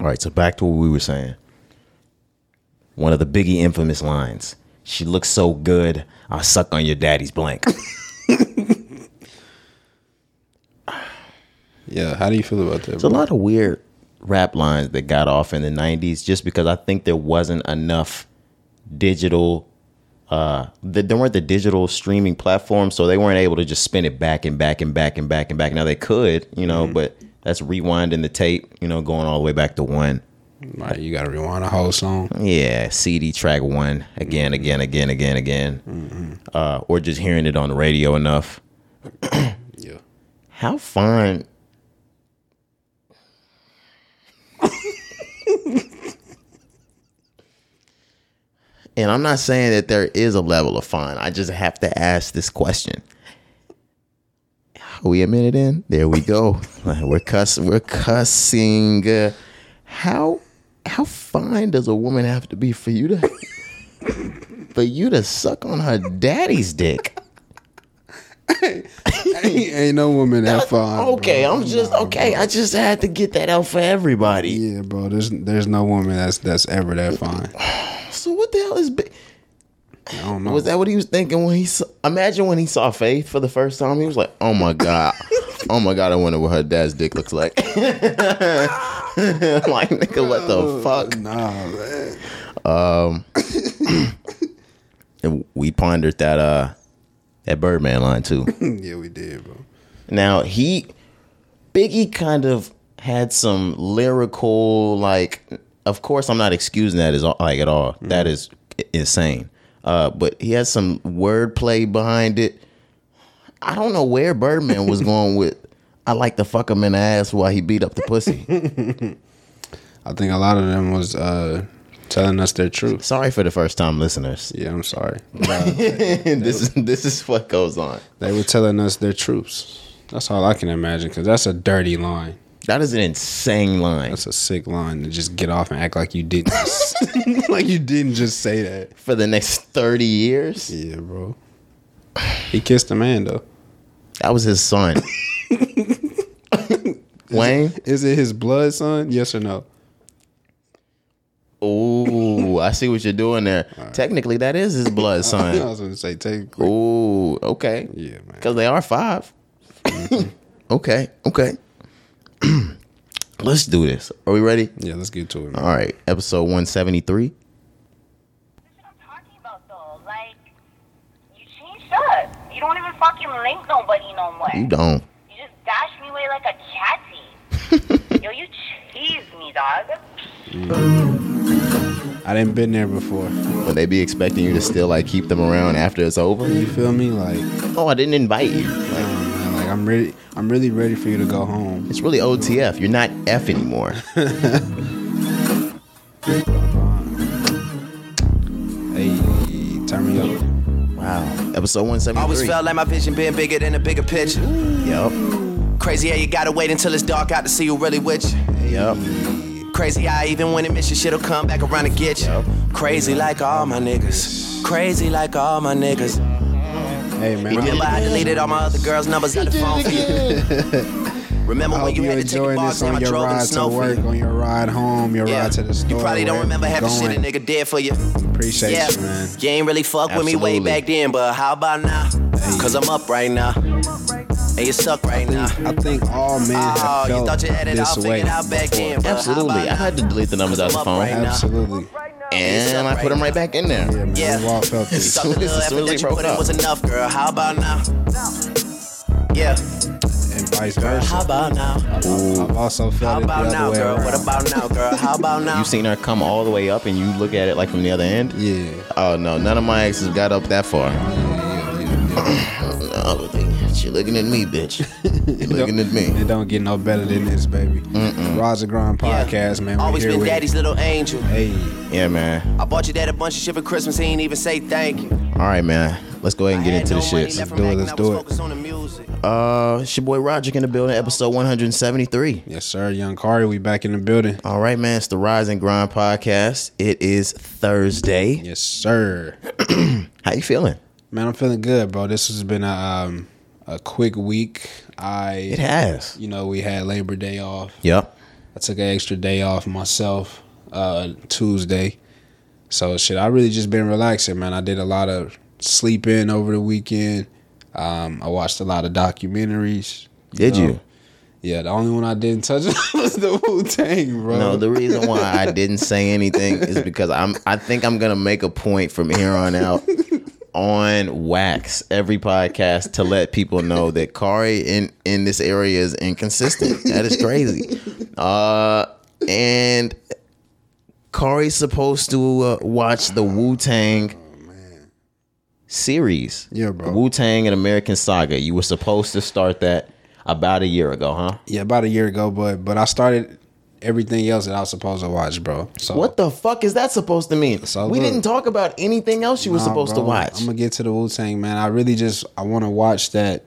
All right, so back to what we were saying. One of the Biggie infamous lines. She looks so good, I'll suck on your daddy's blank. Yeah, how do you feel about that? There's a lot of weird rap lines that got off in the 90s just because I think there wasn't enough digital uh the, there weren't the digital streaming platforms so they weren't able to just spin it back and back and back and back and back now they could you know but that's rewinding the tape you know going all the way back to one Right, you gotta rewind a whole song. yeah cd track one again again again again again uh or just hearing it on the radio enough Yeah. how fine and I'm not saying that there is a level of fine. I just have to ask this question. Are we a minute in? There we go. we're cuss. We're cussing. Uh, how how fine does a woman have to be for you to for you to suck on her daddy's dick? ain't, ain't no woman that fine. bro. Okay, I'm just Nah, okay. I just had to get that out for everybody. Yeah, bro. There's there's no woman that's that's ever that fine. So what the hell is? Bi- I don't know. Was that what he was thinking when he saw? Imagine when he saw Faith for the first time. He was like, "Oh my god, oh my god, I wonder what her dad's dick looks like." like, nigga, what the fuck? Nah, man. And we pondered that uh that Birdman line too. yeah, we did, bro. Now he Biggie kind of had some lyrical like of course I'm not excusing that as like at all. That is insane. Uh but he has some wordplay behind it. I don't know where Birdman was going with I like to fuck him in the ass while he beat up the pussy. I think a lot of them was uh telling us their truth. Sorry for the first time listeners. Yeah, I'm sorry. this is this is what goes on. They were telling us their truths. That's all I can imagine, because that's a dirty line. That is an insane line. That's a sick line to just get off and act like you didn't, like you didn't just say that. For the next 30 years, Yeah, bro. He kissed a man though. that was his son. Wayne? Is it his blood son? Yes or no? Ooh, I see what you're doing there. Technically, that is his blood son. I was gonna say technically. Ooh, okay. Yeah, man. Because they are 5 mm-hmm. okay, okay. Let's do this. Are we ready? Yeah, let's get to it. Man. All right, episode 173. What I'm talking about though. Like, you changed up. You don't even fucking link nobody no more. You don't. You just dash me away like a chatty. Yo, you cheese me, dog. I didn't been there before. Would they be expecting you to still like keep them around after it's over? You feel me? Like, Oh, I didn't invite you. Like, man, like I'm ready. I'm really ready for you to go home. it's really OTF. You're not F anymore. Hey, turn me up. Wow. Episode Always felt like my vision being bigger than a bigger picture. Yup. Crazy how you gotta wait until it's dark out to see who really with you. Yup. Crazy how even when it miss you, shit'll come back around to get you. Crazy like all my niggas. Crazy like all my niggas. Hey man, I Remember I deleted all my other girls' numbers out the phone for you. Remember when you you had to take enjoying the this box and I on your drove in the ride to snow for work, you. on your ride home, your Yeah. ride to the store. You probably don't remember you half the shit a nigga did for you. Appreciate Yeah, you, man. you ain't really fuck with me way back then, but how about now? Cause I'm up right now. And you suck right now. I think all men have Oh, you felt thought you had it all this way. out back then, but Absolutely. how I had to delete the numbers out of the phone. right now. Absolutely. And I put them right back in there. Yeah, man. Yeah. We've all felt this. Thought the little As soon effort as that we you broke put in up. was enough, girl. How about now? Yeah. and vice versa. How about now? I've also How felt it the about other now, way girl? around. What about now, girl? How about now? You seen her come all the way up and you look at it like from the other end? Yeah. Oh no, none of my exes got up that far. yeah, yeah, no, but they, she looking at me, bitch. You yeah. looking at me. It don't get no better than this, baby. Roger Grind Yeah. podcast, man. We're Always here been with daddy's little angel. Hey, Yeah, man. I bought you that a bunch of shit for Christmas. He ain't even say thank you. All right, man. Let's go ahead and get into the no money shits. left from do it, let's do it. focused on the music. Uh, it's your boy Roger in the building, episode 173. yes, sir. Young Cari, we back in the building. All right, man. It's the Rise and Grind podcast. It is Thursday. Yes, sir. How you feeling? Man, I'm feeling good, bro. This has been a um a quick week. I It has. you know, we had Labor Day off. Yep. I took an extra day off myself uh, Tuesday. So shit, I really just been relaxing, man. I did a lot of sleeping over the weekend. Um, I watched a lot of documentaries. Did know. you? Yeah, the only one I didn't touch was the Wu Tang, bro. No, the reason why I didn't say anything is because I'm. I think I'm gonna make a point from here on out on wax every podcast to let people know that Cari in in this area is inconsistent. That is crazy. Uh, and Cari's supposed to uh, watch the Wu Tang series. Yeah, bro. Wu Tang and American Saga. You were supposed to start that about a year ago, huh? yeah, about a year ago, but but I started everything else that I was supposed to watch, bro. So What the fuck is that supposed to mean? So we look. didn't talk about anything else you were supposed bro, to watch. I'm gonna get to the Wu Tang, man. I really just I want to watch that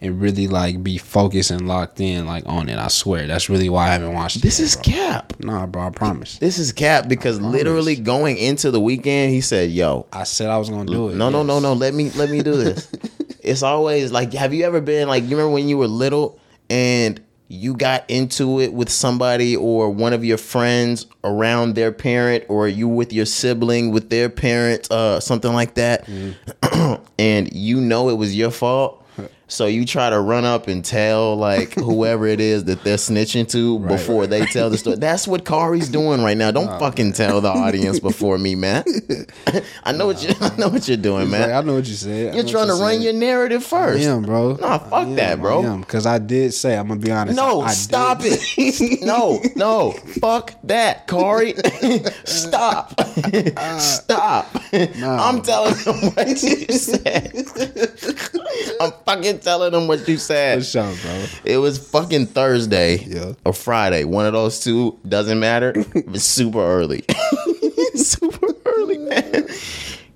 and really like be focused and locked in like on it. I swear, that's really why I haven't watched it. this yet, is bro. cap. Nah, bro, I promise. This is cap because literally going into the weekend, he said, "Yo, I said I was gonna do it. no, no, no, no. Let me let me do this." it's always like, have you ever been like? You remember when you were little and you got into it with somebody or one of your friends around their parent, or you with your sibling with their parent, uh, something like that, and you know it was your fault. So you try to run up and tell like whoever it is that they're snitching to before they tell the story. That's what Cari's doing right now. Don't fucking tell the audience before me, man. I know what you I know what you're doing, Like, man. I know what you said. I You're trying to what you run your narrative first. Yeah, bro. Nah, fuck that, bro. Because I did say I'm gonna be honest. No, I stop did. it. no, no. Fuck that, Corey. Stop. Stop. I'm telling them what you said. I'm fucking telling them what you said. Sure. It was fucking Thursday Yeah. or Friday. One of those two doesn't matter. It was super early. super early, man.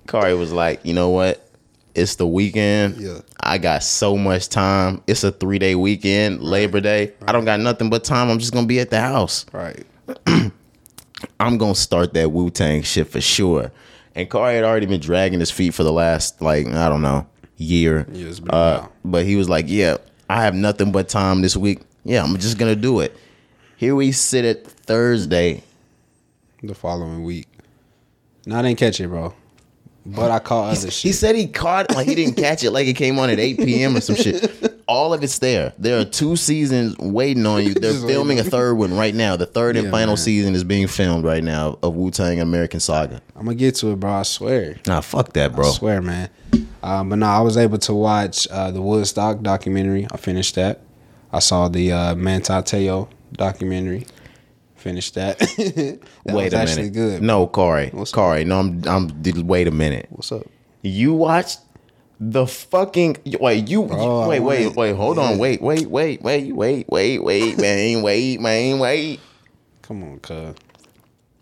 Cari was like, you know what? It's the weekend. Yeah. I got so much time. It's a three day weekend, Labor Day. I don't got nothing but time. I'm just gonna be at the house. Right. I'm gonna start that Wu Tang shit for sure. And Cari had already been dragging his feet for the last like I don't know year. Yeah, it's been a uh, but he was like, "Yeah, I have nothing but time this week. Yeah, I'm just gonna do it." Here we sit at Thursday. The following week. No, I didn't catch it, bro. But I caught other He shit. said he caught like he didn't catch it like it came on at 8 p.m. or some shit. All of it's there. There are two seasons waiting on you. They're filming a third one right now. The third and Yeah, final man. season is being filmed right now of Wu Tang American Saga. I'm gonna get to it, bro. I swear. Nah, fuck that, I bro. swear, man. Um, but no, I was able to watch uh, the Woodstock documentary. I finished that. I saw the uh, Manti Te'o documentary. Finished that. that Wait was a actually minute. good. No, Corey. What's up? Corey. No, I'm. I'm. Wait a minute. What's up? You watched the fucking. Wait. You. Bro, wait. I Wait. Wait. Hold on. Wait. Wait. Wait. Wait. Wait. Wait. Wait. Man. Wait. Man. Wait. Come on, cuz.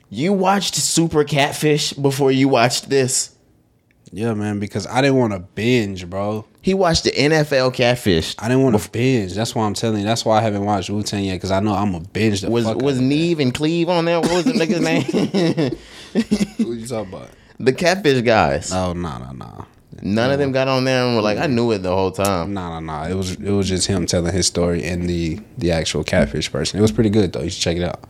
You watched Super Catfish before you watched this. Yeah, man, because I didn't want to binge, bro. He watched the NFL Catfish. I didn't want to binge. That's why I'm telling you. That's why I haven't watched Wu Tang yet, because I know I'm a binge. The Was fuck was Nev and Cleve on there? What was the nigga's name? Who you talking about? the Catfish guys. Oh no no no. None of them got on there and were like, I knew it the whole time. No, no, no. It was it was just him telling his story and the the actual catfish person. It was pretty good though. You should check it out.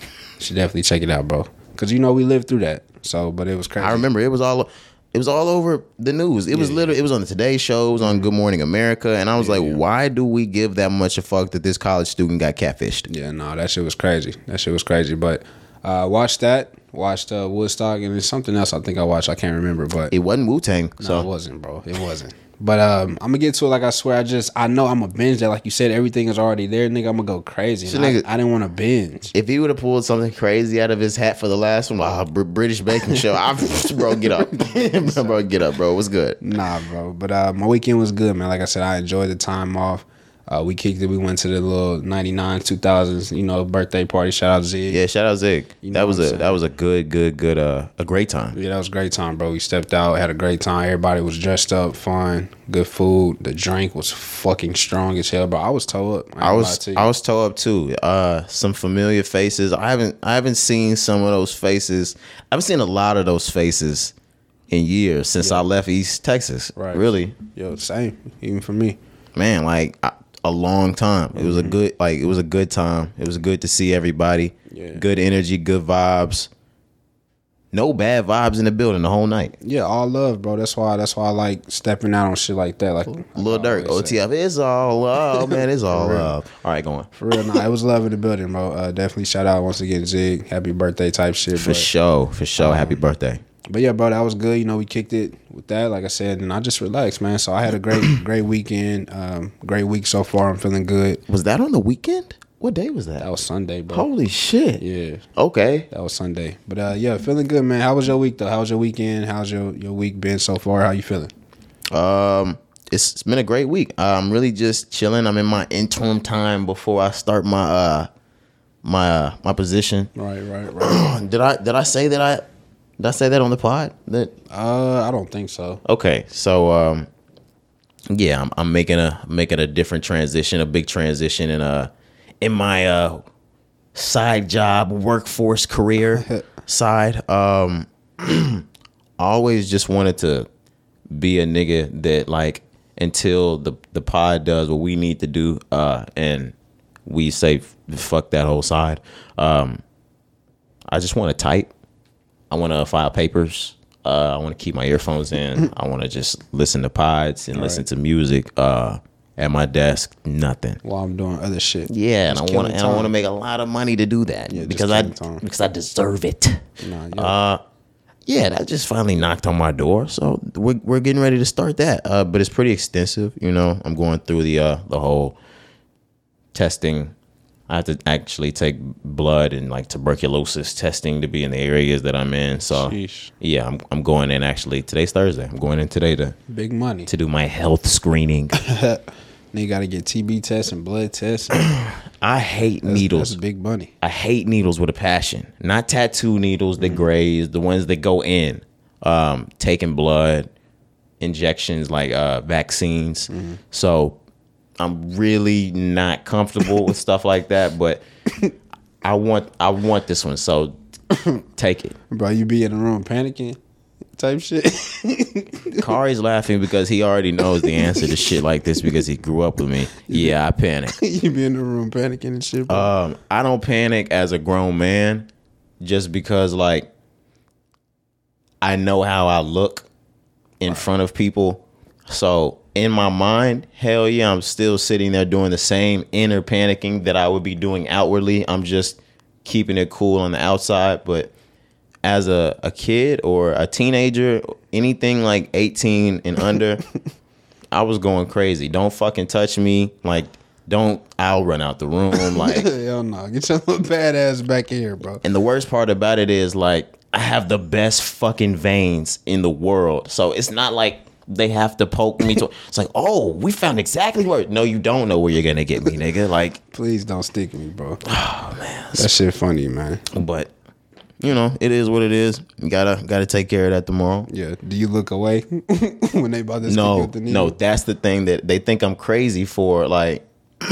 You should definitely check it out, bro. Cause you know we lived through that. So, but it was crazy. I remember it was all it was all over the news. It was literally it was on the Today Show, it was on Good Morning America, and I was like, yeah. why do we give that much a fuck that this college student got catfished? Yeah, no, that shit was crazy. That shit was crazy. But uh watched that. Watched uh, Woodstock and there's something else I think I watched. I can't remember, but It wasn't Wu Tang, no, so it wasn't, bro. It wasn't. But um, I'm gonna get to it. Like I swear, I just I know I'm a binge that. Like you said, everything is already there, nigga. I'm gonna go crazy. So, And I, I didn't want to binge. if he would have pulled something crazy out of his hat for the last one, Br- British Baking Show, I, bro, get up, bro, get up, bro. What's good? Nah, bro. But uh, my weekend was good, man. Like I said, I enjoyed the time off. Uh, we kicked it. We went to the little '99, 2000s, you know, birthday party. Shout out Zig. Yeah, shout out Zig. You know that was a that was a good, good, good, uh, a great time. Yeah, that was a great time, bro. We stepped out, had a great time. Everybody was dressed up, fun, good food. The drink was fucking strong as hell, bro. I was toe up. ain't I was. I was toe up too. Uh, some familiar faces. I haven't I haven't seen some of those faces. I haven't seen a lot of those faces in years since I left East Texas. Right. Really, Yo, same. Even for me. man. Like I, a long time. It was a good like it was a good time. It was good to see everybody. Yeah. Good energy, good vibes. No bad vibes in the building the whole night. Yeah, all love, bro. That's why. That's why I like stepping out on shit like that. Like Lil Durk, OTF, it's all love, man. It's all love. All right, going. For real, nah, it was love in the building, bro. Uh, definitely shout out once again, Zig. Happy birthday type shit. For but, sure, for sure. Happy birthday. But yeah, bro, that was good. You know, we kicked it with that, like I said, and I just relaxed, man. So I had a great, great weekend. Um, great week so far. I'm feeling good. Was that on the weekend? What day was that? That was Sunday, bro. Holy shit. Yeah, Okay. that was Sunday. But uh, yeah, feeling good, man. How was your week though? How was your weekend? How's your your week been so far? How you feeling? Um, it's, it's been a great week. I'm really just chilling. I'm in my interim time before I start my uh my uh, my position. Right, right, right. Did I did I say that I did I say that on the pod? That uh, I don't think so. okay. So um, yeah, I'm, I'm making a making a different transition, a big transition in uh in my uh side job workforce career side. Um, always just wanted to be a nigga that like until the the pod does what we need to do, uh, and we say fuck that whole side. Um, I just want to type. I want to file papers. Uh, I want to keep my earphones in. I want to just listen to pods and listen Right. to music. Uh, at my desk, nothing. While I'm doing other shit. Yeah, and I want and I want to make a lot of money to do that Yeah, because I time. because I deserve it. Nah, yeah. Uh, yeah, that just finally knocked on my door, so we're we're getting ready to start that. Uh, but it's pretty extensive, you know. I'm going through the uh the whole testing. I have to actually take blood and like tuberculosis testing to be in the areas that I'm in. So Sheesh. yeah, I'm I'm going in actually. Today's Thursday. I'm going in today to Big money. to do my health screening. They got to get TB tests and blood tests. I hate That's, needles. That's big money. I hate needles with a passion. Not tattoo needles that graze, the ones that go in. Um, taking blood, injections like uh, vaccines. So I'm really not comfortable with stuff like that. But I want I want this one. So take it. Bro, you be in the room panicking type shit. Cari's laughing because he already knows the answer to shit like this because he grew up with me. Yeah, I panic. you be in the room panicking and shit, bro. Um, I don't panic as a grown man just because like I know how I look in front of people. So in my mind, hell yeah, I'm still sitting there doing the same inner panicking that I would be doing outwardly. I'm just keeping it cool on the outside, but as a, a kid or a teenager, anything like 18 and under, I was going crazy. Don't fucking touch me. Like, don't, I'll run out the room. Like, Hell no. Get your little badass back here, bro. and the worst part about it is like I have the best fucking veins in the world. So it's not like they have to poke me to it's like, oh, we found exactly where no, you don't know where you're gonna get me, nigga. Like, Please don't stick me, bro. Oh, man. That shit funny, man. but you know, it is what it is. You gotta gotta take care of that tomorrow. Yeah. Do you look away when they about to No, the needle? no, that's the thing that they think I'm crazy for. Like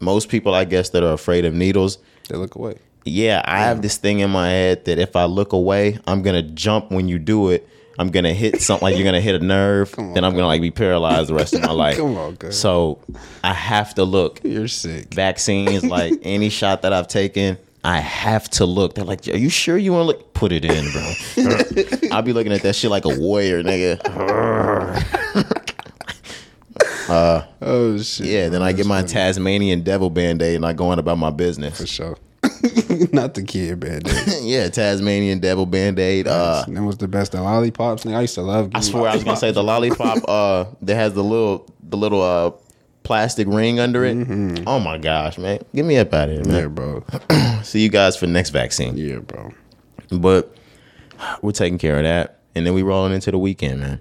most people I guess that are afraid of needles, They look away. yeah, I have this thing in my head that if I look away, I'm gonna jump when you do it. I'm gonna hit something like you're gonna hit a nerve, on, then I'm gonna like be paralyzed the rest of my life. Come on, cuz. So I have to look. You're sick. Vaccines, like any shot that I've taken, I have to look. They're like, "Are you sure you want to look? Put it in, bro." I'll be looking at that shit like a warrior, nigga. Uh, oh shit. Yeah, then I get my Tasmanian devil band aid and I go on about my business. for sure. Not the kid band aid. yeah, Tasmanian devil band aid. Uh, that was the best. The lollipops. I used to love. I swear I was gonna say the lollipop uh that has the little the little uh plastic ring under it. Oh my gosh, man. Get me up out of here, Yeah, man. bro. See you guys for next vaccine. Yeah, bro. But we're taking care of that. And then we rolling into the weekend, man.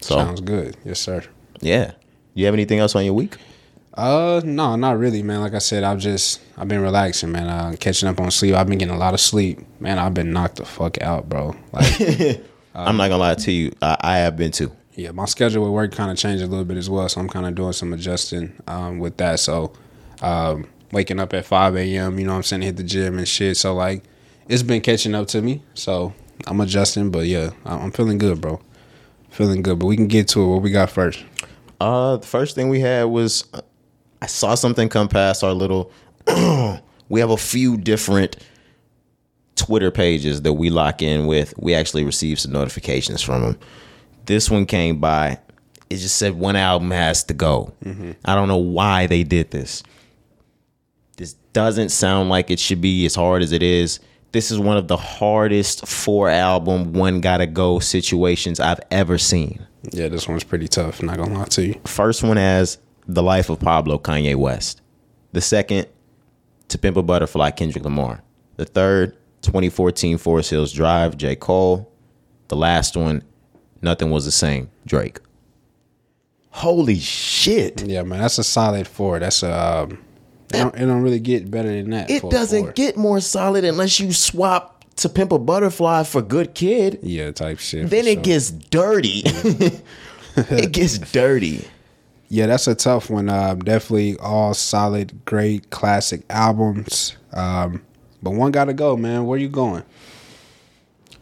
So Sounds good. Yes, sir. yeah. You have anything else on your week? Uh, no, not really, man. Like I said, I've just I've been relaxing, man. Uh, catching up on sleep. I've been getting a lot of sleep, man. I've been knocked the fuck out, bro. Like, I'm not gonna lie to you. I, I have been too. yeah, my schedule with work kind of changed a little bit as well, so I'm kind of doing some adjusting um, with that. So, um, waking up at 5 a.m., you know, what I'm saying, hit the gym and shit. So like, it's been catching up to me. So I'm adjusting, but yeah, I'm feeling good, bro. Feeling good, but we can get to it. What we got first? Uh, the first thing we had was I saw something come past our little. we have a few different Twitter pages that we lock in with. We actually receive some notifications from them. This one came by. It just said one album has to go. Mm-hmm. I don't know why they did this. This doesn't sound like it should be as hard as it is. This is one of the hardest four album one gotta go situations I've ever seen. Yeah, this one's pretty tough. Not gonna lie to you. First one has The Life of Pablo, Kanye West. The second, To Pimp a Butterfly, Kendrick Lamar. The third, 2014 Forest Hills Drive, J. Cole. The last one, Nothing Was the Same, Drake. Holy shit. Yeah, man, that's a solid four. That's a. Um, it, don't, it don't really get better than that. It doesn't four. get more solid unless you swap To Pimp a Butterfly for Good Kid. Yeah, type shit. Then it sure. gets dirty. it gets dirty. Yeah, that's a tough one. Um, definitely all solid, great classic albums. Um, but one got to go, man. Where you going?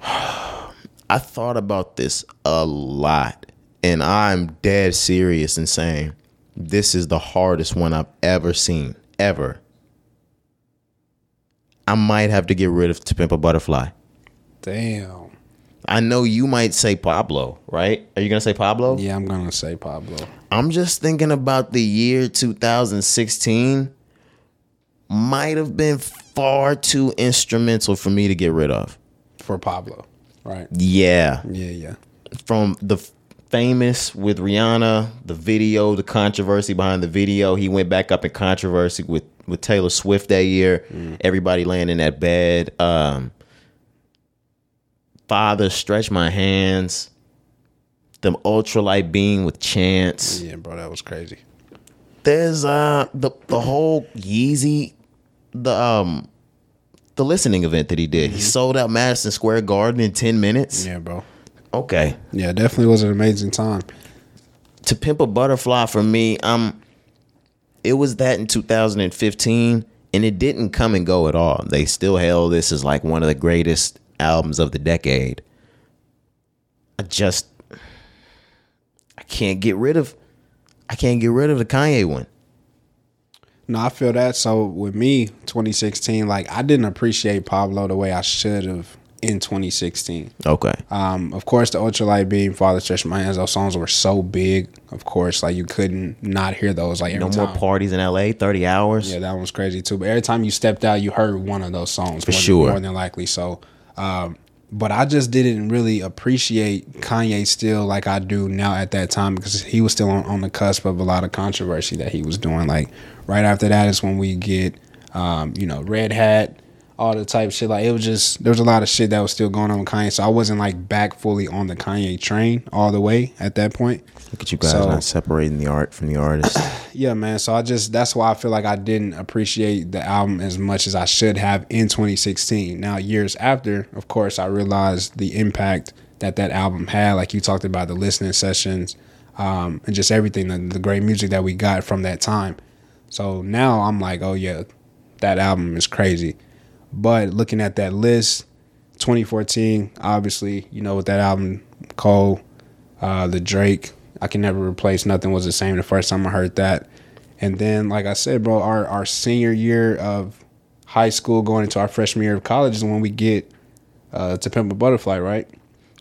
I thought about this a lot, and I'm dead serious in saying this is the hardest one I've ever seen, ever. I might have to get rid of To Pimp a Butterfly. Damn. I know you might say Pablo, right? Are you gonna say Pablo? Yeah, I'm gonna say Pablo. I'm just thinking about the year 2016 might have been far too instrumental for me to get rid of. For Pablo, right? Yeah. Yeah, yeah. from the famous with Rihanna, the video, the controversy behind the video. He went back up in controversy with with Taylor Swift that year. Everybody laying in that bed. Um, Father, stretch my hands. The ultralight being with Chance. Yeah, bro, that was crazy. There's uh the the whole Yeezy, the um the listening event that he did. He sold out Madison Square Garden in ten minutes. Yeah, bro. Okay. Yeah, definitely was an amazing time. to pimp a butterfly for me um it was that in 2015 and it didn't come and go at all they still held this as like one of the greatest albums of the decade i just can't get rid of i can't get rid of the kanye one No, I feel that. So with me, 2016, like I didn't appreciate Pablo the way I should have in 2016. okay Um, of course, the Ultralight Beam, Father Stretch My Hands, those songs were so big. Of course, like you couldn't not hear those. Like every no more time. parties in la 30 hours Yeah, that one was crazy too. But every time you stepped out, you heard one of those songs. For more sure. Than, more than likely. So, um, but I just didn't really appreciate Kanye still like I do now at that time because he was still on, on the cusp of a lot of controversy that he was doing. Like right after that is when we get, um, you know, Red Hat, all the type shit. Like it was just there was a lot of shit that was still going on with Kanye. So I wasn't like back fully on the Kanye train all the way at that point. look at you guys So- not separating the art from the artist Yeah, man. So I just that's why I feel like I didn't appreciate the album as much as I should have in 2016. Now, years after, of course, I realized the impact that that album had. Like you talked about the listening sessions, um, and just everything, the, the great music that we got from that time. So now I'm like, oh yeah, that album is crazy. But looking at that list, 2014, obviously, you know, with that album, Cole, uh, the Drake, I can never replace. Nothing was the same the first time I heard that. And then, like I said, bro, our, our senior year of high school going into our freshman year of college is when we get uh, to Pimp a Butterfly, right?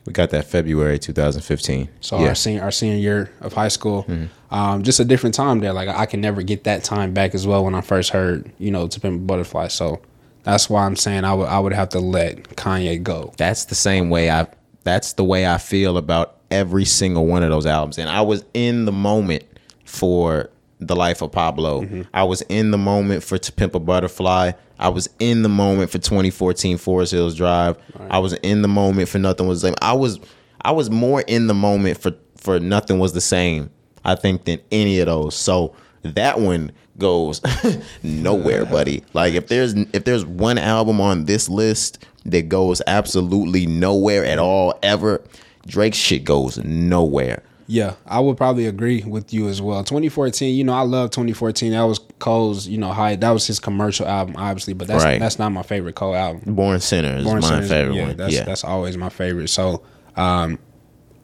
we got that february 2015 So yeah. our senior our senior year of high school, um, just a different time there. Like I can never get that time back as well when I first heard, you know, to Pimp a Butterfly. So that's why I'm saying I would I would have to let Kanye go. that's the same way I that's the way I feel about every single one of those albums. And I was in the moment for The Life of Pablo. Mm-hmm. I was in the moment for To Pimp a Butterfly. I was in the moment for 2014 Forest Hills Drive. I was in the moment for Nothing Was the Same. I was I was more in the moment for for Nothing Was the Same, I think, than any of those. So that one goes nowhere, buddy. Like if there's if there's one album on this list that goes absolutely nowhere at all ever, Drake's shit goes nowhere. Yeah, I would probably agree with you as well. 2014, you know, I love 2014. That was Cole's, you know, high. That was his commercial album, obviously, but that's Right. that's not my favorite Cole album. Born Sinner is Born my Sinners, favorite yeah, one. That's yeah, that's always my favorite. So, um,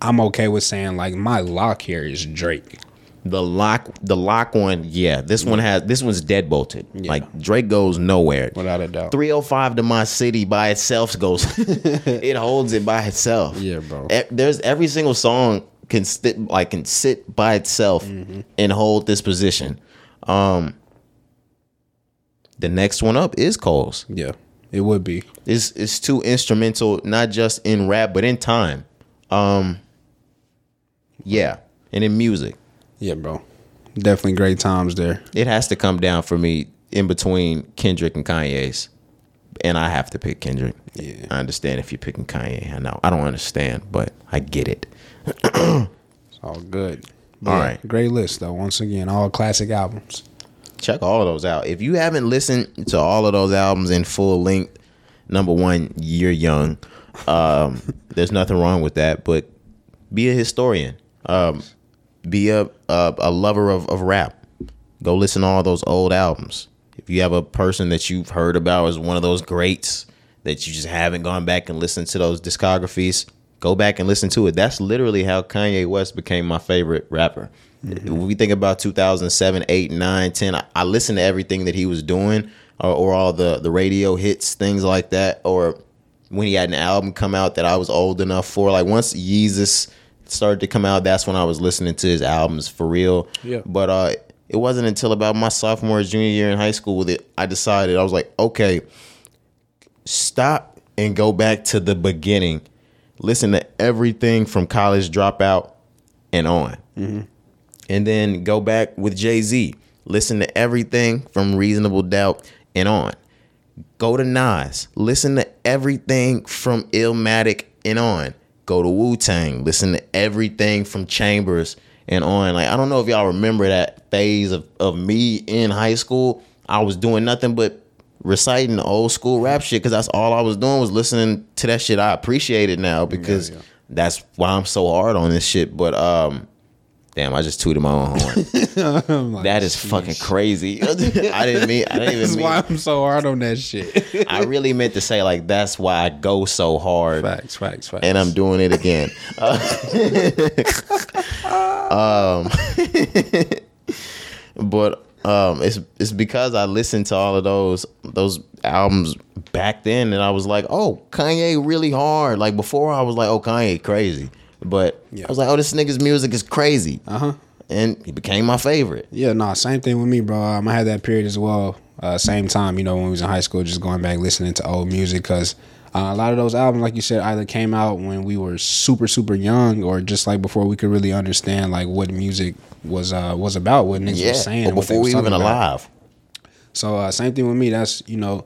I'm okay with saying like my lock here is Drake. The lock, the lock one, yeah. This one has this one's dead bolted. Like Drake goes nowhere. Without a doubt. 305 to my city by itself goes. it holds it by itself. Yeah, bro. There's every single song can sit like can sit by itself Mm-hmm. and hold this position. Um, the next one up is Cole's. Yeah, it would be. It's it's too instrumental, not just in rap but in time. Um, yeah, and in music. Yeah, bro. Definitely great times there. It has to come down for me in between Kendrick and Kanye's. And I have to pick Kendrick. Yeah. I understand if you're picking Kanye. I know. I don't understand, but I get it. It's all good. All Yeah, right. Great list though. Once again, all classic albums. Check all of those out. If you haven't listened to all of those albums in full length, number one, you're young. Um, there's nothing wrong with that, but be a historian. Um, be a, a a lover of, of rap. Go listen to all those old albums. If you have a person that you've heard about as one of those greats that you just haven't gone back and listened to those discographies, go back and listen to it. That's literally how Kanye West became my favorite rapper. Mm-hmm. When we think about 2007, 8, 9, 10, I, I listened to everything that he was doing or, or all the, the radio hits, things like that, or when he had an album come out that I was old enough for. Like once Yeezus started to come out, that's when I was listening to his albums for real. Yeah. But uh it wasn't until about my sophomore junior year in high school that I decided I was like, okay, stop and go back to the beginning. Listen to everything from college dropout and on. And then go back with Jay Z. Listen to everything from Reasonable Doubt and on. Go to Nas. Listen to everything from Illmatic and on. Go to Wu Tang. Listen to everything from Chambers and on. Like I don't know if y'all remember that phase of, of me in high school. I was doing nothing but reciting the old school rap shit because that's all I was doing was listening to that shit. I appreciate it now because yeah. that's why I'm so hard on this shit. But um, damn, I just tooted my own horn. that is fucking crazy. I didn't mean. I didn't This even is mean. why I'm so hard on that shit. I really meant to say like that's why I go so hard, facts, facts, facts. and I'm doing it again. Uh, um, but um, it's it's because I listened to all of those those albums back then, and I was like, oh, Kanye really hard. Like before, I was like, oh, Kanye crazy, but Yeah. I was like, oh, this nigga's music is crazy, Uh huh. and he became my favorite. Yeah, no, same thing with me, bro. Um, I had that period as well. Uh, same time, you know, when we was in high school, just going back listening to old music because uh, a lot of those albums, like you said, either came out when we were super, super young, or just like before we could really understand like what music was uh, was about, what niggas Yeah, was saying, or and what they before we even about. alive. So uh, same thing with me. That's you know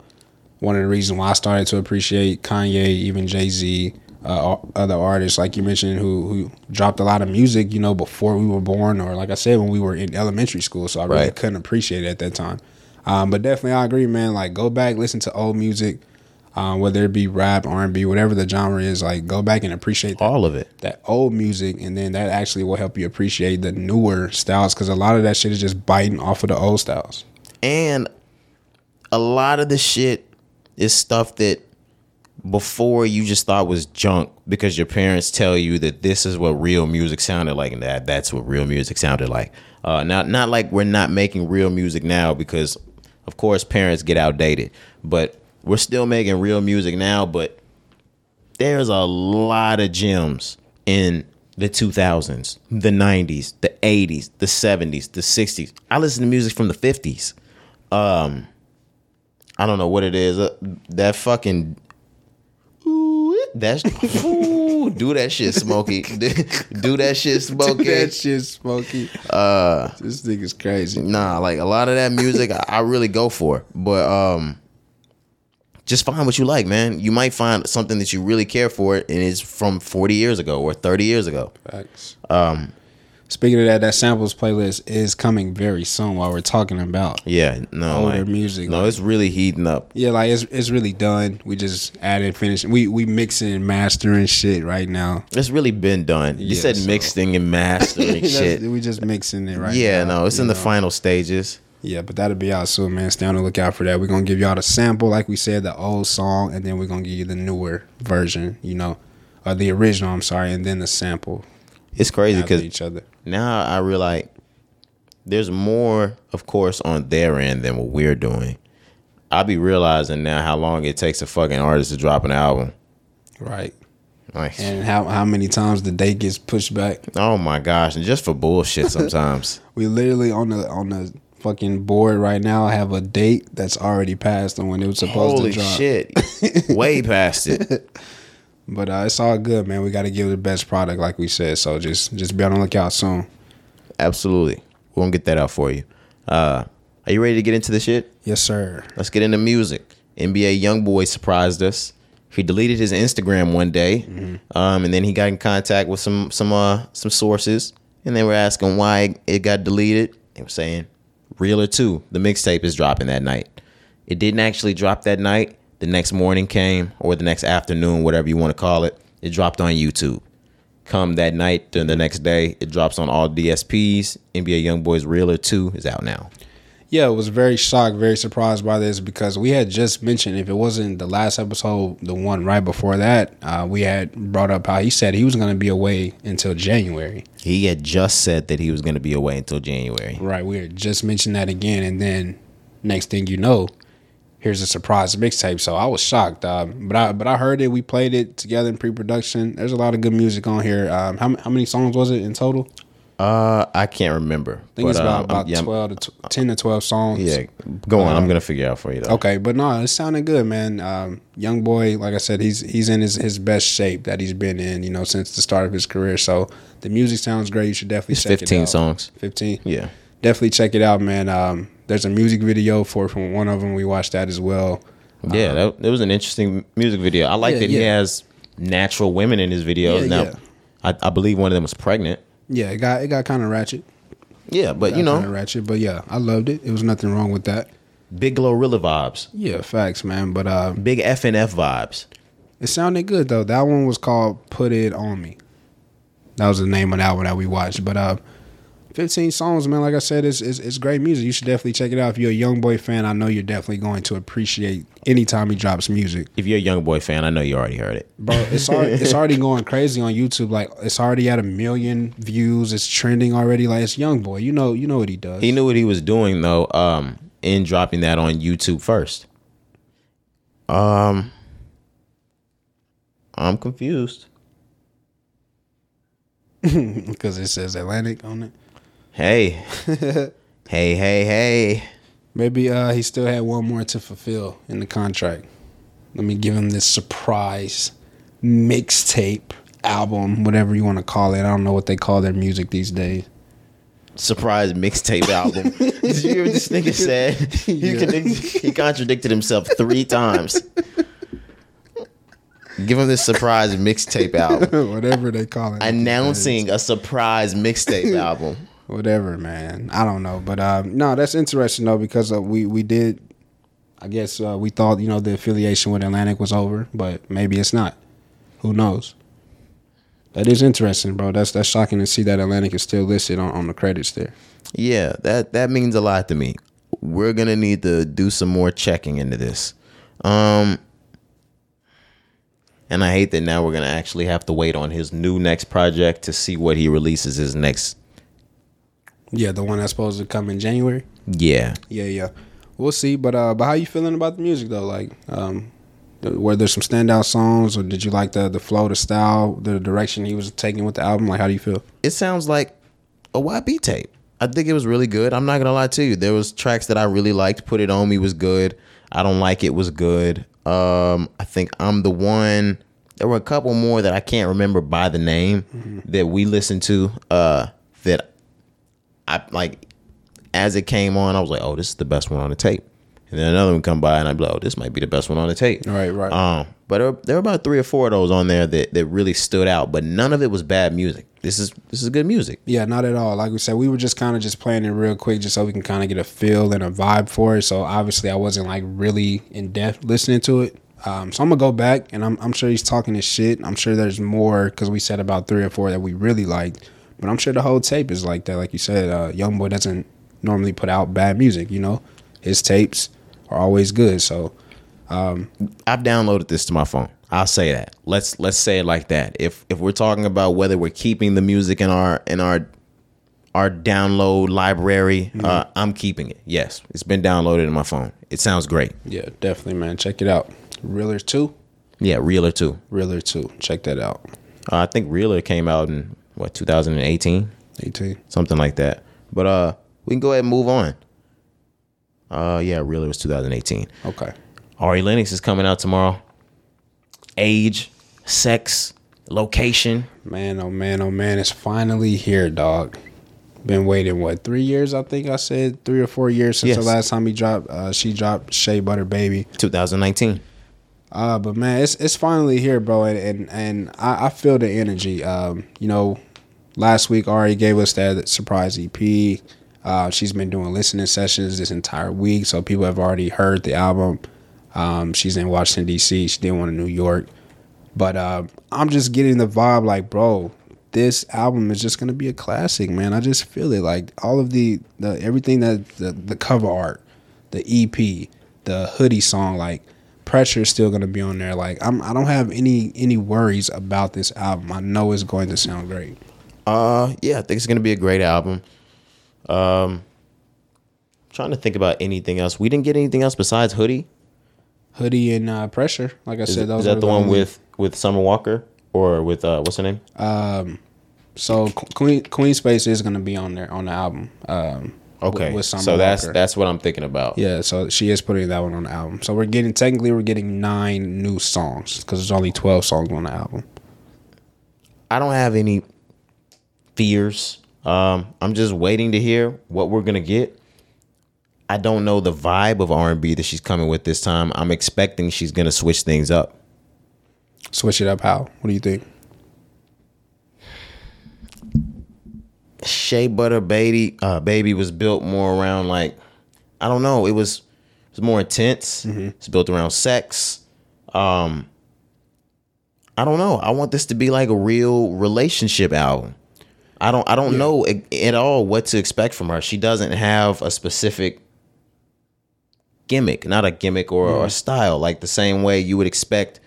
one of the reasons why I started to appreciate Kanye, even Jay Z, uh, other artists like you mentioned who who dropped a lot of music. You know before we were born, or like I said when we were in elementary school. So I really Right. couldn't appreciate it at that time. Um, but definitely I agree, man. Like go back, listen to old music, um, whether it be rap, R and B, whatever the genre is. Like go back and appreciate that All of it. that old music, and then that actually will help you appreciate the newer styles because a lot of that shit is just biting off of the old styles. And a lot of the shit is stuff that before you just thought was junk because your parents tell you that this is what real music sounded like and that that's what real music sounded like. Uh, not not like we're not making real music now because of course parents get outdated, but we're still making real music now. But there's a lot of gems in the 2000s, the 90s, the 80s, the 70s, the 60s. I listen to music from the 50s. Um, I don't know what it is. Uh, that fucking that's do that shit, Smokey. do that shit, Smokey. that shit, Smokey. Uh, this nigga's crazy. Nah, like a lot of that music, I, I really go for. But um, just find what you like, man. You might find something that you really care for, and it's from 40 years ago or 30 years ago. Facts. Um, speaking of that, that samples playlist is coming very soon. While we're talking about, Yeah, no, Older like, music, No, like- it's really heating up. yeah, like it's it's really done. We just added, finishing. We we mixing and mastering shit right now. It's really been done. You Yeah, said so- mixing and mastering shit. We just mixing it right. yeah, now, no, it's in the final stages. Yeah, but that'll be out soon, man. Stay on the lookout for that. We're gonna give y'all the sample, like we said, the old song, and then we're gonna give you the newer version. You know, or the original. I'm sorry, and then the sample It's crazy because each other. now I realize there's more, of course, on their end than what we're doing. I'll be realizing now how long it takes a fucking artist to drop an album. Right. Like, And how how many times the date gets pushed back? oh my gosh, and just for bullshit sometimes. We literally on the on the fucking board right now have a date that's already passed on when it was supposed Holy to drop. Holy shit, way past it. But uh, it's all good, man. We got to give the best product, like we said. So just just be on the lookout soon. Absolutely, we're gonna get that out for you. Uh, are you ready to get into the shit? Yes, sir. Let's get into music. NBA YoungBoy surprised us. He deleted his Instagram one day, um, and then he got in contact with some some uh, some sources, and they were asking why it got deleted. They were saying, "Realer Two, the mixtape is dropping that night." It didn't actually drop that night. The next morning came, or the next afternoon, whatever you want to call it. It dropped on YouTube. Come that night, then the next day, it drops on all DSPs. NBA YoungBoy's Realer Two is out now. Yeah, I was very shocked, very surprised by this because we had just mentioned if it wasn't the last episode, the one right before that, uh, we had brought up how he said he was going to be away until January. He had just said that he was going to be away until January. Right, we had just mentioned that again, and then next thing you know, here's a surprise mixtape. So I was shocked, uh, but I but I heard it. We played it together in pre-production. There's a lot of good music on here. Um, how how many songs was it in total? Uh, I can't remember. I think it's about, um, about yeah, twelve to tw- ten to twelve songs. Yeah, go on. I'm gonna figure it out for you though. Okay, but no, it sounded good, man. Um, young boy, like I said, he's he's in his, his best shape that he's been in, you know, since the start of his career. So the music sounds great. You should definitely It's check 15 it out. Fifteen songs. Fifteen. Yeah. Definitely check it out, man. Um, there's a music video for from one of them. We watched that as well. Yeah, that, that was an interesting music video. I like. Yeah, that he has natural women in his videos. Yeah, now, yeah. I, I believe one of them was pregnant. Yeah, it got it got kind of ratchet. Yeah, but you know, ratchet, but yeah, I loved it. It was nothing wrong with that. big Glorilla vibes, Yeah, facts, man. But uh, big FNF vibes. it sounded good though. That one was called "Put It On Me." That was the name of that one that we watched. But uh, 15 songs, man. Like I said, it's, it's it's great music. You should definitely check it out. If you're a young boy fan, I know you're definitely going to appreciate anytime he drops music. If you're a young boy fan, I know you already heard it. Bro, it's already, it's already going crazy on YouTube. Like it's already at a million views. It's trending already. Like it's young boy. You know, you know what he does. He knew what he was doing though, um, in dropping that on YouTube first. Um, I'm confused. because it says Atlantic on it. Hey, hey, hey, hey. Maybe uh, he still had one more to fulfill in the contract. Let me give him this surprise mixtape album, whatever you want to call it. I don't know what they call their music these days. surprise mixtape album. Did you hear what this nigga said? He, contradicted, he contradicted himself three times. Give him this surprise mixtape album. whatever they call it. Announcing a surprise mixtape album. Whatever, man. I don't know, but um, no, that's interesting though because uh, we we did. I guess uh, we thought you know the affiliation with Atlantic was over, but maybe it's not. Who knows? That is interesting, bro. That's that's shocking to see that Atlantic is still listed on, on the credits there. Yeah, that that means a lot to me. We're gonna need to do some more checking into this. Um and I hate that now we're gonna actually have to wait on his new next project to see what he releases his next Yeah, the one that's supposed to come in January. yeah. Yeah, yeah. We'll see, but uh, but how you feeling about the music though? Like, um, were there some standout songs, or did you like the the flow, the style, the direction he was taking with the album? Like, how do you feel? it sounds like a YB tape. I think it was really good. I'm not gonna lie to you. There was tracks that I really liked. Put It On Me was good. I Don't Like It was good. Um, I think I'm the one. There were a couple more that I can't remember by the name that we listened to. Uh, I like as it came on. I was like, oh, this is the best one on the tape. And then another one come by, and I'd be like, oh, this might be the best one on the tape. Right, right. Um, but there, there were about three or four of those on there that, that really stood out. But none of it was bad music. This is this is good music. Yeah, not at all. Like we said, we were just kind of just playing it real quick, just so we can kind of get a feel and a vibe for it. So obviously, I wasn't like really in depth listening to it. Um, so I'm gonna go back, and I'm I'm sure he's talking his shit. I'm sure there's more because we said about three or four that we really liked, but I'm sure the whole tape is like that. Like you said, uh, YoungBoy doesn't normally put out bad music. You know, his tapes are always good. So I've downloaded this to my phone. I'll say that. Let's let's say it like that. If if we're talking about whether we're keeping the music in our in our our download library. Mm-hmm. Uh, I'm keeping it. Yes, it's been downloaded in my phone. It sounds great. Yeah, definitely, man. Check it out. Realer two, Yeah, Realer two. Realer two. Check that out. Uh, I think Realer came out in what 2018, Eighteen. something like that. But uh, we can go ahead and move on. Uh, yeah, Realer was 2018. Okay. Ari Lennox is coming out tomorrow. Age, sex, location. Man, oh man, oh man, it's finally here, dog. Been waiting what three years? I think I said three or four years since the last time he dropped. Uh, she dropped Shea Butter Baby. 2019. Uh, but man, it's it's finally here, bro, and and, and I, I feel the energy. Um, you know, last week Ari gave us that surprise EP. Uh, she's been doing listening sessions this entire week, so people have already heard the album. Um, she's in Washington D.C. She did one in New York, but uh, I'm just getting the vibe, like, bro, this album is just gonna be a classic, man. I just feel it, like all of the the everything that the the cover art, the EP, the hoodie song, like pressure is still gonna be on there. Like I'm, I don't have any any worries about this album. I know it's going to sound great. Uh, yeah, I think it's gonna be a great album. Um, trying to think about anything else. We didn't get anything else besides Hoodie. Hoodie and uh, pressure, like I Is, said, those is that the one with with Summer Walker or with uh what's her name? Um, so Queen Queen Space is gonna be on there on the album. Um, Okay, with, with so that's that's what I'm thinking about. Yeah, so she is putting that one on the album. So we're getting technically we're getting nine new songs because there's only twelve songs on the album. I don't have any fears. Um, I'm just waiting to hear what we're gonna get. I don't know the vibe of R&B that she's coming with this time. I'm expecting she's gonna switch things up. Switch it up. How? What do you think? Shea Butter Baby, uh, Baby was built more around like I don't know. It was it was more intense. It's built around sex. Um, I don't know. I want this to be like a real relationship album. I don't. I don't know at all what to expect from her. She doesn't have a specific gimmick, not a gimmick or, or style. Like the same way you would expect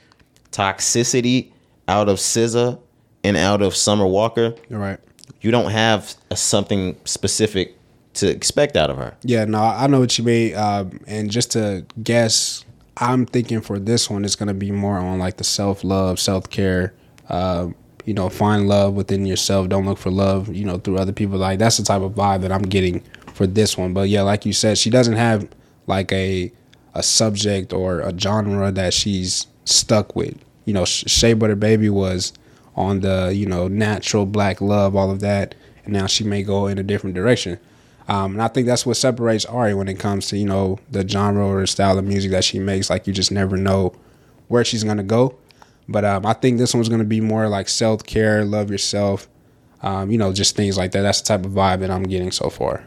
toxicity out of SZA and out of Summer Walker All right. You don't have something specific to expect out of her. Yeah, no, I know what you mean. Um, and just to guess, I'm thinking for this one, it's going to be more on like the self love, self care. Uh, you know, find love within yourself. Don't look for love, you know, through other people. Like that's the type of vibe that I'm getting for this one. But yeah, like you said, she doesn't have like a a subject or a genre that she's stuck with. You know, Sh- Shea Butter Baby was on the you know natural black love, all of that, and now she may go in a different direction. Um, and I think that's what separates Ari when it comes to you know the genre or style of music that she makes. Like you just never know where she's gonna go. But um, I think this one's gonna be more like self care, love yourself, um, you know, just things like that. That's the type of vibe that I'm getting so far.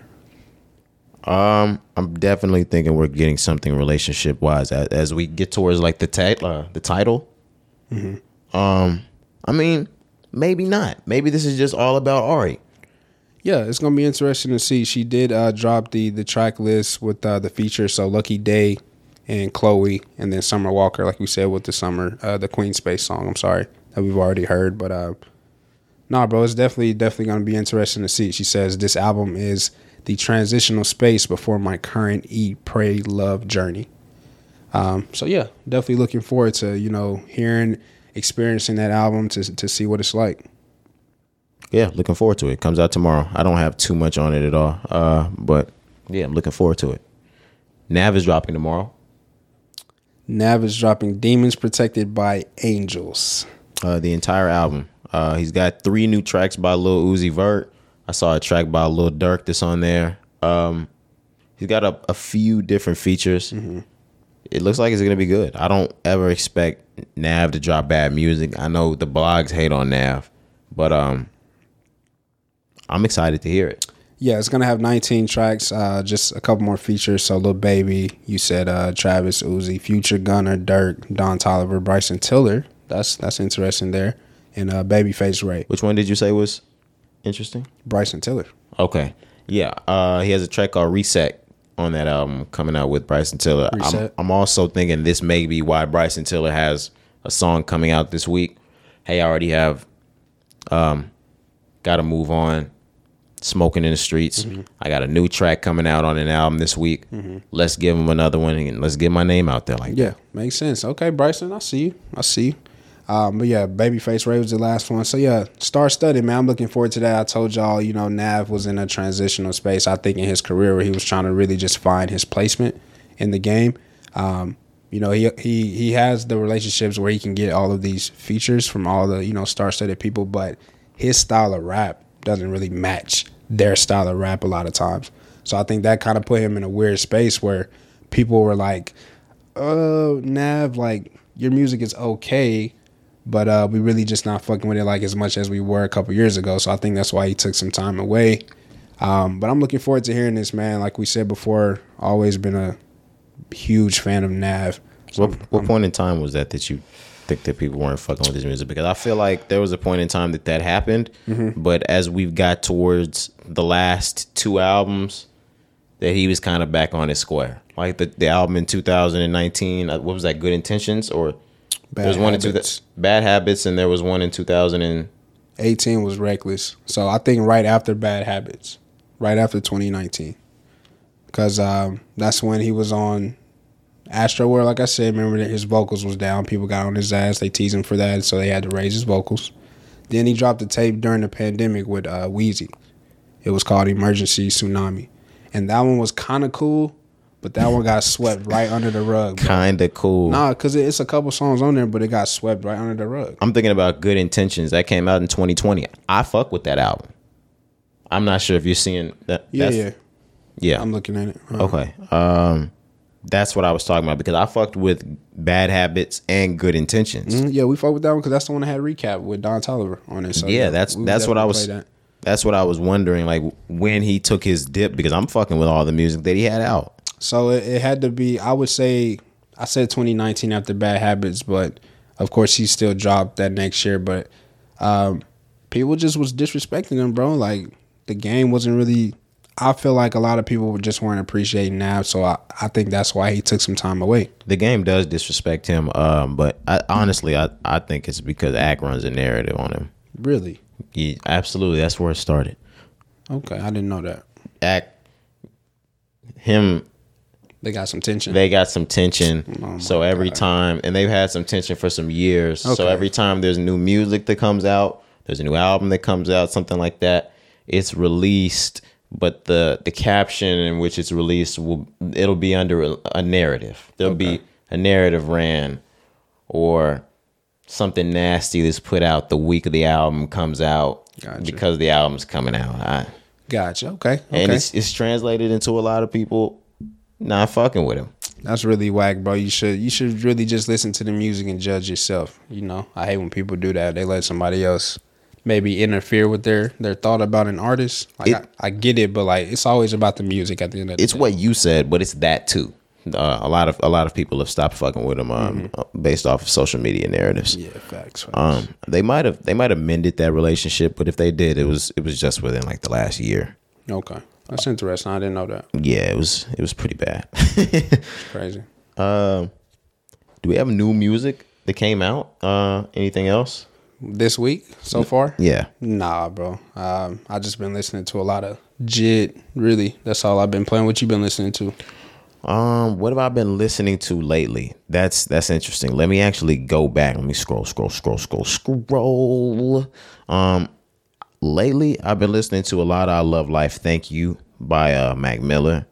Um, I'm definitely thinking we're getting something relationship wise as, as we get towards like the tit- uh, the title. Um, I mean, maybe not. Maybe this is just all about Ari. Yeah, it's gonna be interesting to see. She did uh, drop the the track list with uh, the features, so Lucky Daye and Chloe, and then Summer Walker, like we said with the summer, uh, the Queen Space song. I'm sorry that we've already heard, but uh, nah, bro, it's definitely definitely gonna be interesting to see. She says this album is the transitional space before my current eat, pray, love journey. Um, so yeah, definitely looking forward to you know hearing, experiencing that album to to see what it's like. Yeah, looking forward to it. Comes out tomorrow. I don't have too much on it at all. Uh, but yeah, I'm looking forward to it. Nav is dropping tomorrow. Nav is dropping Demons Protected by Angels. uh, the entire album. Uh, he's got three new tracks by Lil Uzi Vert. I saw a track by Lil Durk that's on there. Um, he's got a, a few different features. It looks like it's gonna be good. I don't ever expect Nav to drop bad music. I know the blogs hate on Nav, but um, I'm excited to hear it. Yeah, it's gonna have 19 tracks, uh, just a couple more features. So, Lil Baby, you said uh, Travis, Uzi, Future, Gunna, Durk, Don Toliver, Bryson Tiller. That's that's interesting there, and uh, Babyface Ray, Which one did you say was interesting? Bryson Tiller. Okay. Yeah. Uh he has a track called Reset on that album coming out with Bryson Tiller. I'm, I'm also thinking this may be why Bryson Tiller has a song coming out this week. Hey, I already have um Gotta Move On Smoking in the Streets. Mm-hmm. I got a new track coming out on an album this week. Let's give him another one and let's get my name out there like that. Yeah, makes sense. Okay, Bryson, I see you. I see you. Um, but yeah, Babyface Ray was the last one. So yeah, star studded, man. I'm looking forward to that. I told y'all, you know, Nav was in a transitional space. I think in his career where he was trying to really just find his placement in the game. Um, you know, he he he has the relationships where he can get all of these features from all the you know star studded people, but his style of rap doesn't really match their style of rap a lot of times. So I think that kind of put him in a weird space where people were like, "Oh, Nav, like your music is okay." But uh, we really just not fucking with it like as much as we were a couple years ago. So I think that's why he took some time away. Um, but I'm looking forward to hearing this, man. Like we said before, always been a huge fan of Nav. So What, what point in time was that that you think that people weren't fucking with his music? Because I feel like there was a point in time that that happened, but as we've got towards the last two albums, that he was kind of back on his square. Like the, the album in 2019, uh, what was that? Good Intentions or Bad there was one in two. Bad Habits, and there was one in 2018 was reckless. So I think right after Bad Habits, right after 2019, because um, that's when he was on Astro World. Like I said, remember that his vocals was down. People got on his ass. They teased him for that, so they had to raise his vocals. Then he dropped the tape during the pandemic with uh, Wheezy. It was called Emergency Tsunami, and that one was kind of cool, but that one got swept right under the rug. kind of cool. Nah, because it's a couple songs on there, but it got swept right under the rug. I'm thinking about Good Intentions that came out in 2020. I fuck with that album. I'm not sure if you're seeing that. Yeah, yeah. yeah. I'm looking at it. Uh, Okay. Um, that's what I was talking about because I fucked with Bad Habits and Good Intentions. Mm, Yeah, we fuck with that one because that's the one that had recap with Don Toliver on it. So yeah, that's that's what I was. that. That's what I was wondering, like when he took his dip, because I'm fucking with all the music that he had out. So it, it had to be. I would say I said 2019 after Bad Habits, but of course he still dropped that next year. But um, people just was disrespecting him, bro. Like the game wasn't really. I feel like a lot of people just weren't appreciating Nav, so I, I think that's why he took some time away. The game does disrespect him, um, but I, honestly, I, I think it's because Ak runs a narrative on him. Really? Yeah, absolutely, that's where it started. Okay, I didn't know that. Ak him They got some tension. they got some tension. Oh so every God. time, and they've had some tension for some years. So every time there's new music that comes out, there's a new album that comes out, something like that. It's released, but the the caption in which it's released will it'll be under a, a narrative. There'll be a narrative ran, or something nasty that's put out the week of the album comes out Gotcha. because the album's coming out. I, gotcha. Okay. Okay. and it's it's translated into a lot of people not fucking with him. That's really whack, bro. You should you should really just listen to the music and judge yourself. You know, I hate when people do that. They let somebody else maybe interfere with their their thought about an artist. Like It- I, I get it, but like it's always about the music at the end of the it's day. what you said, but it's that too. Uh, a lot of a lot of people have stopped fucking with him um, uh, based off of social media narratives. Yeah, facts. facts. Um, they might have they might have mended that relationship, but if they did, it was it was just within like the last year. okay, that's interesting. I didn't know that. Yeah, it was it was pretty bad. Crazy. um, do we have new music that came out? Uh, anything else? This week so far? Yeah, Nah, bro. Um, I just been listening to a lot of JID. Really, that's all I've been playing. What you been listening to? Um, what have I been listening to lately? That's that's interesting. Let me actually go back. Let me scroll, scroll, scroll, scroll, scroll. Um, lately I've been listening to a lot of "I Love Life, Thank You" by uh, Mac Miller.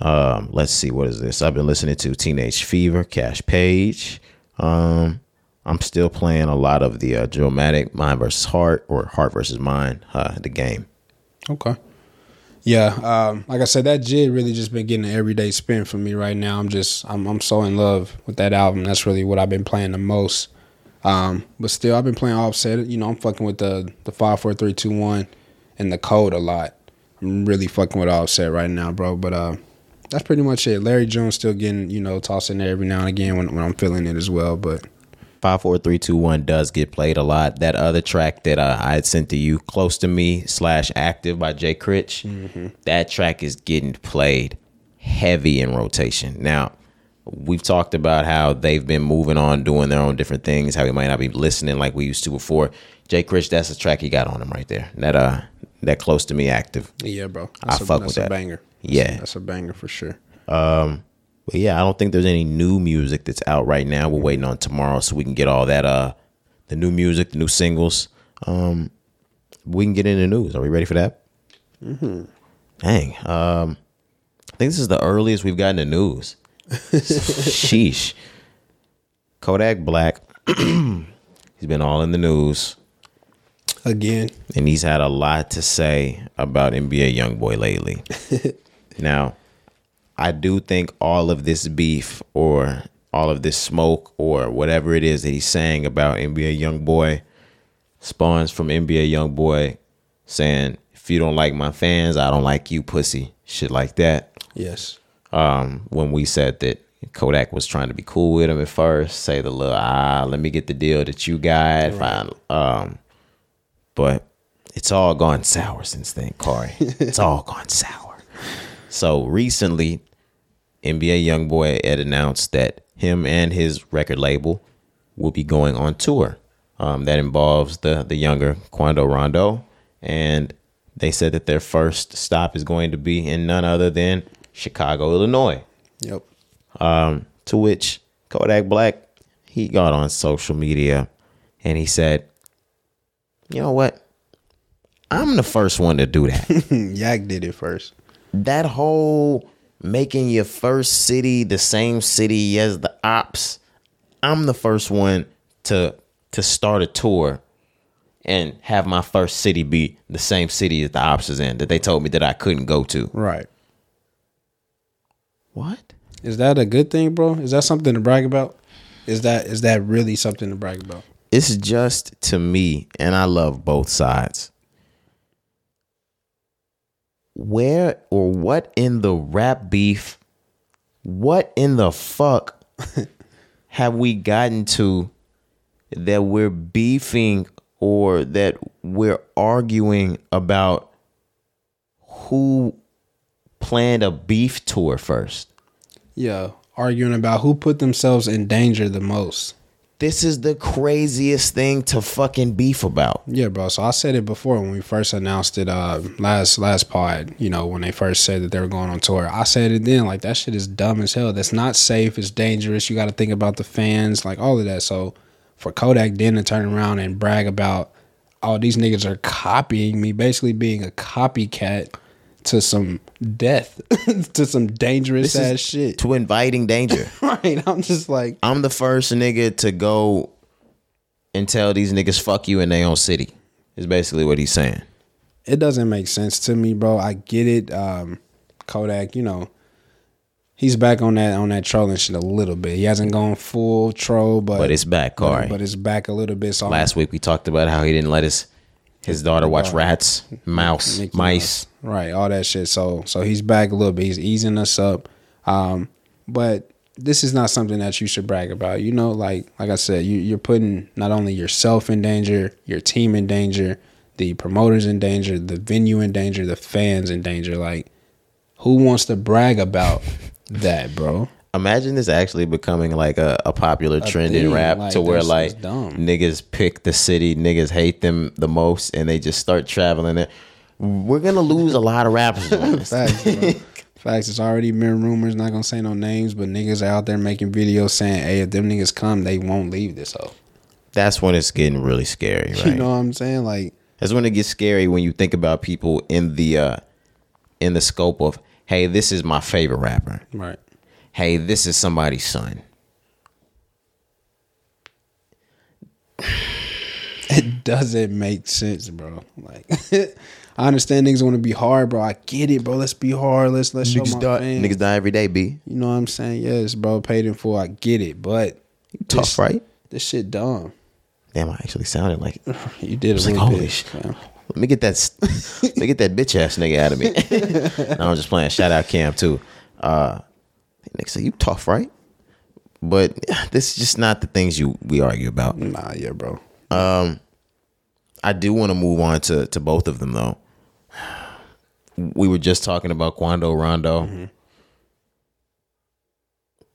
Um, let's see, what is this? I've been listening to Teenage Fever, Cash Page. Um, I'm still playing a lot of the uh, Drillmatic Mind versus Heart or Heart versus Mind, uh, the game. Okay. Yeah, um, like I said, that Jid really just been getting an everyday spin for me right now. I'm just, I'm, I'm so in love with that album. That's really what I've been playing the most. Um, but still, I've been playing Offset. You know, I'm fucking with the the five, four, three, two, one, and the code a lot. I'm really fucking with Offset right now, bro. But uh, that's pretty much it. Larry Jones still getting, you know, tossed in there every now and again when, when I'm feeling it as well. But Five, four, three, two, one does get played a lot. That other track that uh, I had sent to you, "Close to Me" slash "Active" by Jay Critch, that track is getting played heavy in rotation. Now, we've talked about how they've been moving on, doing their own different things. How we might not be listening like we used to before. Jay Critch, that's the track he got on him right there. That uh, that close to me active. Yeah, bro. I That's a, fuck that's with a that. banger. Yeah. That's a banger for sure. Um but yeah, I don't think there's any new music that's out right now. We're waiting on tomorrow so we can get all that uh the new music, the new singles. Um we can get into the news. Are we ready for that? Mm-hmm. Dang. Um I think this is the earliest we've gotten the news. Sheesh. Kodak Black. he's been all in the news. Again, and he's had a lot to say about NBA YoungBoy lately. now, I do think all of this beef or all of this smoke or whatever it is that he's saying about NBA YoungBoy spawns from NBA YoungBoy saying, "If you don't like my fans, I don't like you, pussy." Shit like that. yes. Um, when we said that Kodak was trying to be cool with him at first, say the little ah, let me get the deal that you got. Fine. Um, but it's all gone sour since then, Corey. it's all gone sour. So recently, NBA YoungBoy had announced that him and his record label will be going on tour. Um, that involves the the younger Quando Rondo, and they said that their first stop is going to be in none other than Chicago, Illinois. Yep. Um, to which Kodak Black he got on social media and he said, "You know what? I'm the first one to do that." Yak did it first. that whole making your first city the same city as the ops i'm the first one to to start a tour and have my first city be the same city as the ops is in that they told me that i couldn't go to Right. What Is that a good thing, bro? Is that something to brag about? Is that is that really something to brag about? it's just to me and i love both sides where or what in the rap beef what in the fuck have we gotten to that we're beefing or that we're arguing about who planned a beef tour first Yeah. Arguing about who put themselves in danger the most. this is the craziest thing to fucking beef about Yeah, bro. So I said it before when we first announced it uh last last pod, you know, when they first said that they were going on tour. I said it then, like that shit is dumb as hell. That's not safe, it's dangerous. You gotta think about the fans, like all of that. So for Kodak then to turn around and brag about oh, these niggas are copying me, basically being a copycat to some death, to some dangerous This ass shit. to inviting danger right. I'm just like I'm the first nigga to go and tell these niggas fuck you in their own city. Is basically what he's saying. it doesn't make sense to me, bro. I get it. Um, Kodak, you know, he's back on that on that trolling shit a little bit. He hasn't gone full troll, but But it's back, but, Corey. but it's back a little bit. So I'm- Last week we talked about how he didn't let his his daughter watch rats, mouse, Mickey mice. Mouse. right? All that shit. So so he's back a little bit. He's easing us up. Um, but this is not something that you should brag about. You know, like like I said, you you're putting not only yourself in danger, your team in danger, the promoters in danger, the venue in danger, the fans in danger. Like, who wants to brag about that, bro? Imagine this actually becoming like a, a popular trend in rap like, to where like niggas pick the city, niggas hate them the most, and they just start traveling it. We're gonna lose a lot of rappers. Facts. Facts. It's already been rumors. Not gonna say no names, but niggas are out there making videos saying, "Hey, if them niggas come, they won't leave this hoe." That's when it's getting really scary, right? You know what I'm saying? Like, That's when it gets scary when you think about people in the uh in the scope of, hey, this is my favorite rapper. right? Hey, this is somebody's son. It doesn't make sense, bro. Like, I understand niggas want to be hard, bro. I get it, bro. Let's be hard. Let's let's show Niggas my die, fans. niggas die every day, B. You know what I'm saying? Yes, bro. Paid in full. I get it, but Tough, this, right? This shit dumb. Damn, I actually sounded like You did a was like, holy bit. shit. Let me get that. let me get that bitch ass nigga out of me. no, I'm just playing. Shout out Cam too. Uh, nigga say you tough, right? But this is just not the things you we argue about. Nah, yeah, bro. Um, I do want to move on to to both of them though. We were just talking about Quando Rondo.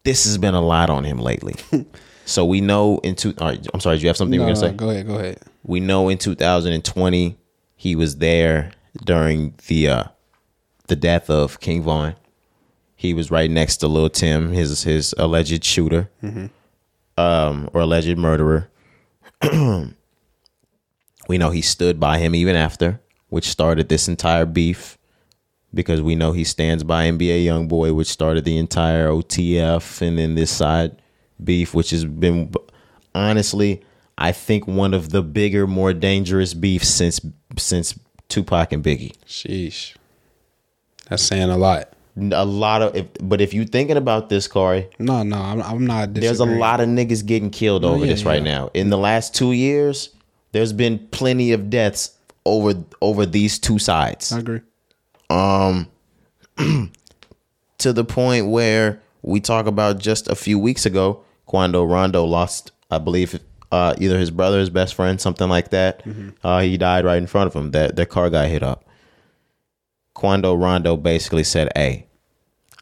This has been a lot on him lately. so we know in two. All right, I'm sorry. Do you have something No, were gonna no, say? go ahead, go ahead. We know in 2020 he was there during the uh, the death of King Von. He was right next to Lul Tim, his his alleged shooter, um, or alleged murderer. we know he stood by him even after, which started this entire beef. Because we know he stands by NBA YoungBoy, which started the entire OTF, and then this side beef, which has been honestly, I think one of the bigger, more dangerous beefs since since Tupac and Biggie. Sheesh. That's saying a lot. A lot of, if, but if you're thinking about this, Corey, No, no, I'm, I'm not. there's a lot of niggas getting killed over yeah, this right yeah. now. In the last two years, there's been plenty of deaths over over these two sides. I agree. um to the point where we talk about just a few weeks ago, Quando Rondo lost, I believe, uh, either his brother, his best friend, something like that. Uh, he died right in front of him. That their car got hit up. Quando Rondo basically said, "Hey,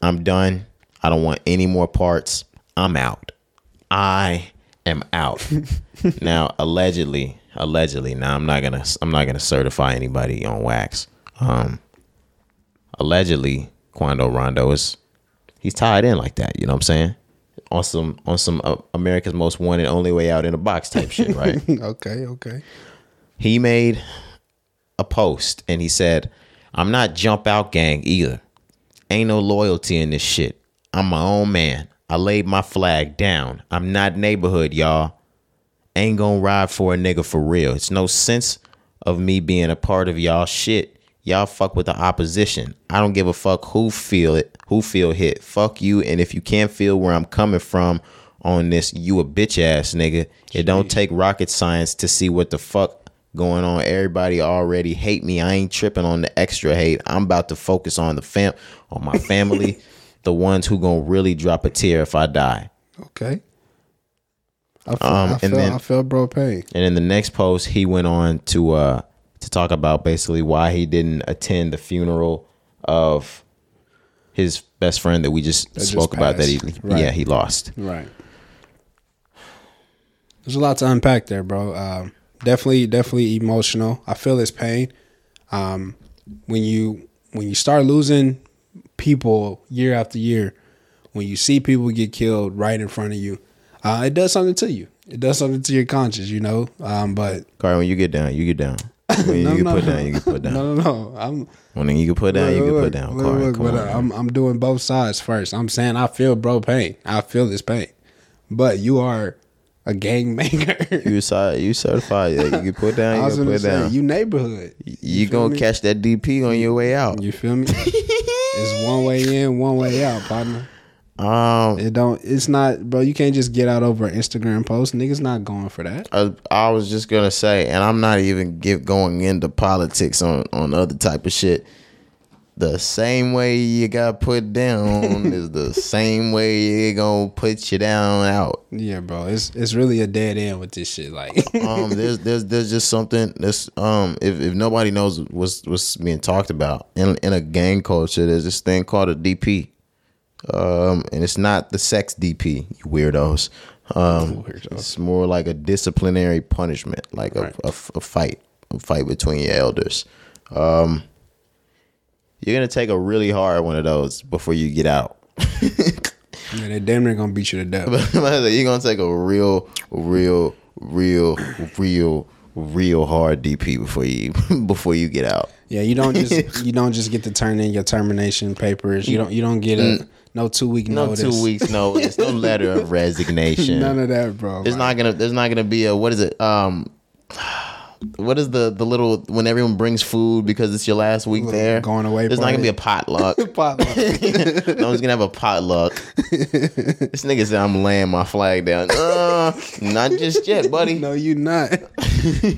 I'm done. I don't want any more parts. I'm out. I am out." now, allegedly, allegedly. Now, I'm not gonna, I'm not gonna certify anybody on wax. Um, allegedly Quando Rondo is he's tied in like that. You know what I'm saying? On some on some uh, America's Most Wanted, Only Way Out in a Box type shit, right? okay, okay. he made a post and he said, "I'm not jump out gang either. Ain't no loyalty in this shit. I'm my own man. I laid my flag down. I'm not neighborhood, y'all. Ain't gonna ride for a nigga for real. It's no sense of me being a part of y'all shit. Y'all fuck with the opposition. I don't give a fuck who feel it, who feel hit. Fuck you. And if you can't feel where I'm coming from on this, you a bitch ass nigga. It don't take rocket science to see what the fuck going on. Everybody already hate me. I ain't tripping on the extra hate. I'm about to focus on the fam on my family, the ones who gonna really drop a tear if I die. Okay. I feel, Um, I and feel, then- I feel bro pain. And in the next post, he went on to uh to talk about basically why he didn't attend the funeral of his best friend that we just just spoke about that he. Right. yeah he lost. Right. There's a lot to unpack there, bro. Um, definitely, definitely emotional. I feel his pain. Um, when you when you start losing people year after year, when you see people get killed right in front of you, uh, it does something to you. It does something to your conscience, you know. Um, but Carl, when you get down, you get down. When No, you no, put no. down, you put down. no, no, no. I'm When you can put down, you can put down. look, Carl, look, but, on. I'm I'm doing both sides first. I'm saying I feel bro pain. I feel this pain, but you are a gang maker. you side, you certified. You can put down, I you was gonna put say down. you neighborhood. you feel gonna me? catch that DP on your way out. You feel me? it's one way in, one way out, partner. Um, It don't. It's not, bro. You can't just get out over an Instagram post. Niggas not going for that. I, I was just gonna say, and I'm not even get going into politics on on other type of shit. The same way you got put down is the same way you gonna put you down out. Yeah, bro. It's it's really a dead end with this shit. Like, Um, there's there's there's just something that's um if, if nobody knows what's what's being talked about in in a gang culture, there's this thing called a DP. Um, and it's not the sex DP, you weirdos. Um, Weirdos. it's more like a disciplinary punishment, like a, a, a fight, a fight between your elders. Um, you're gonna take a really hard one of those before you get out. yeah, they damn near gonna beat you to death. you're gonna take a real, real, real, real, real hard DP before you before you get out. Yeah, you don't just you don't just get to turn in your termination papers. You don't you don't get a no two week notice. No notice. two weeks notice, no letter of resignation. None of that, bro. There's not gonna there's not gonna be a what is it? Um what is the the little when everyone brings food because it's your last week there? going away There's not gonna be a potluck. Potluck. no one's gonna have a potluck. this nigga said I'm laying my flag down. Uh, not just yet, buddy. no, you not.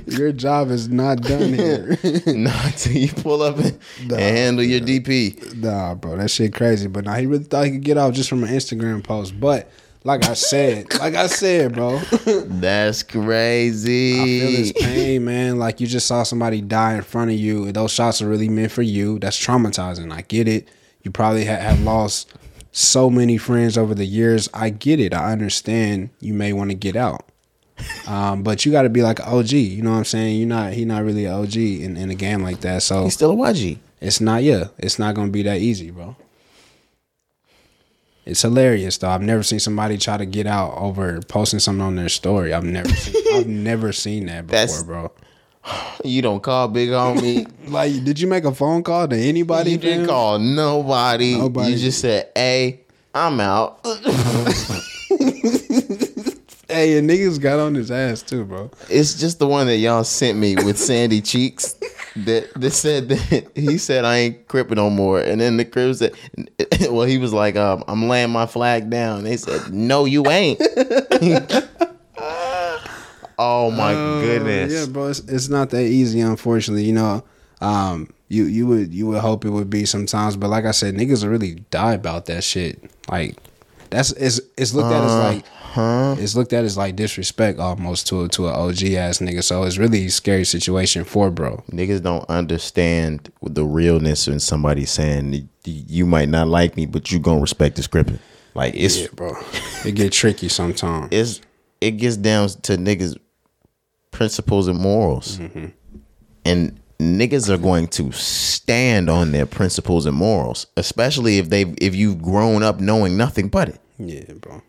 Your job is not done here. Not till you pull up and, and handle your DP. nah, bro, that shit crazy. But now he really thought he could get off just from an Instagram post. But like I said, like I said, bro, That's crazy. I feel this pain, man. Like you just saw somebody die in front of you. Those shots are really meant for you. That's traumatizing. I get it. You probably ha- have lost so many friends over the years. I get it. I understand. You may want to get out. Um, but you got to be like an OG. You know what I'm saying? You're not. He not really an OG in, in a game like that. So He's still a YG. it's not. Yeah, it's not gonna be that easy, bro. It's hilarious though. I've never seen somebody try to get out over posting something on their story. I've never seen. I've never seen that before, That's- bro. You don't call big homie. Like, did you make a phone call to anybody? you didn't call nobody. Nobody. You just said, "Hey, I'm out." Hey, and niggas got on his ass too, bro. It's just the one that y'all sent me with Sandy Cheeks. That that said that he said I ain't cripping no more, and then the crib said, "Well, he was like, um, I'm laying my flag down." They said, "No, you ain't." oh my goodness! Yeah, bro, it's, it's not that easy, unfortunately. You know, um, you you would you would hope it would be sometimes, but like I said, niggas will really die about that shit. Like that's it's it's looked at as like it's looked at as like disrespect almost to a, to an OG ass nigga. So it's really a scary situation for bro. Niggas don't understand the realness when somebody's saying you might not like me, but you gonna respect the script. Like it's Yeah, bro. It get tricky sometimes. it's it gets down to niggas principles and morals mm-hmm. and niggas are going to stand on their principles and morals especially if they've if you've grown up knowing nothing but it Yeah, bro.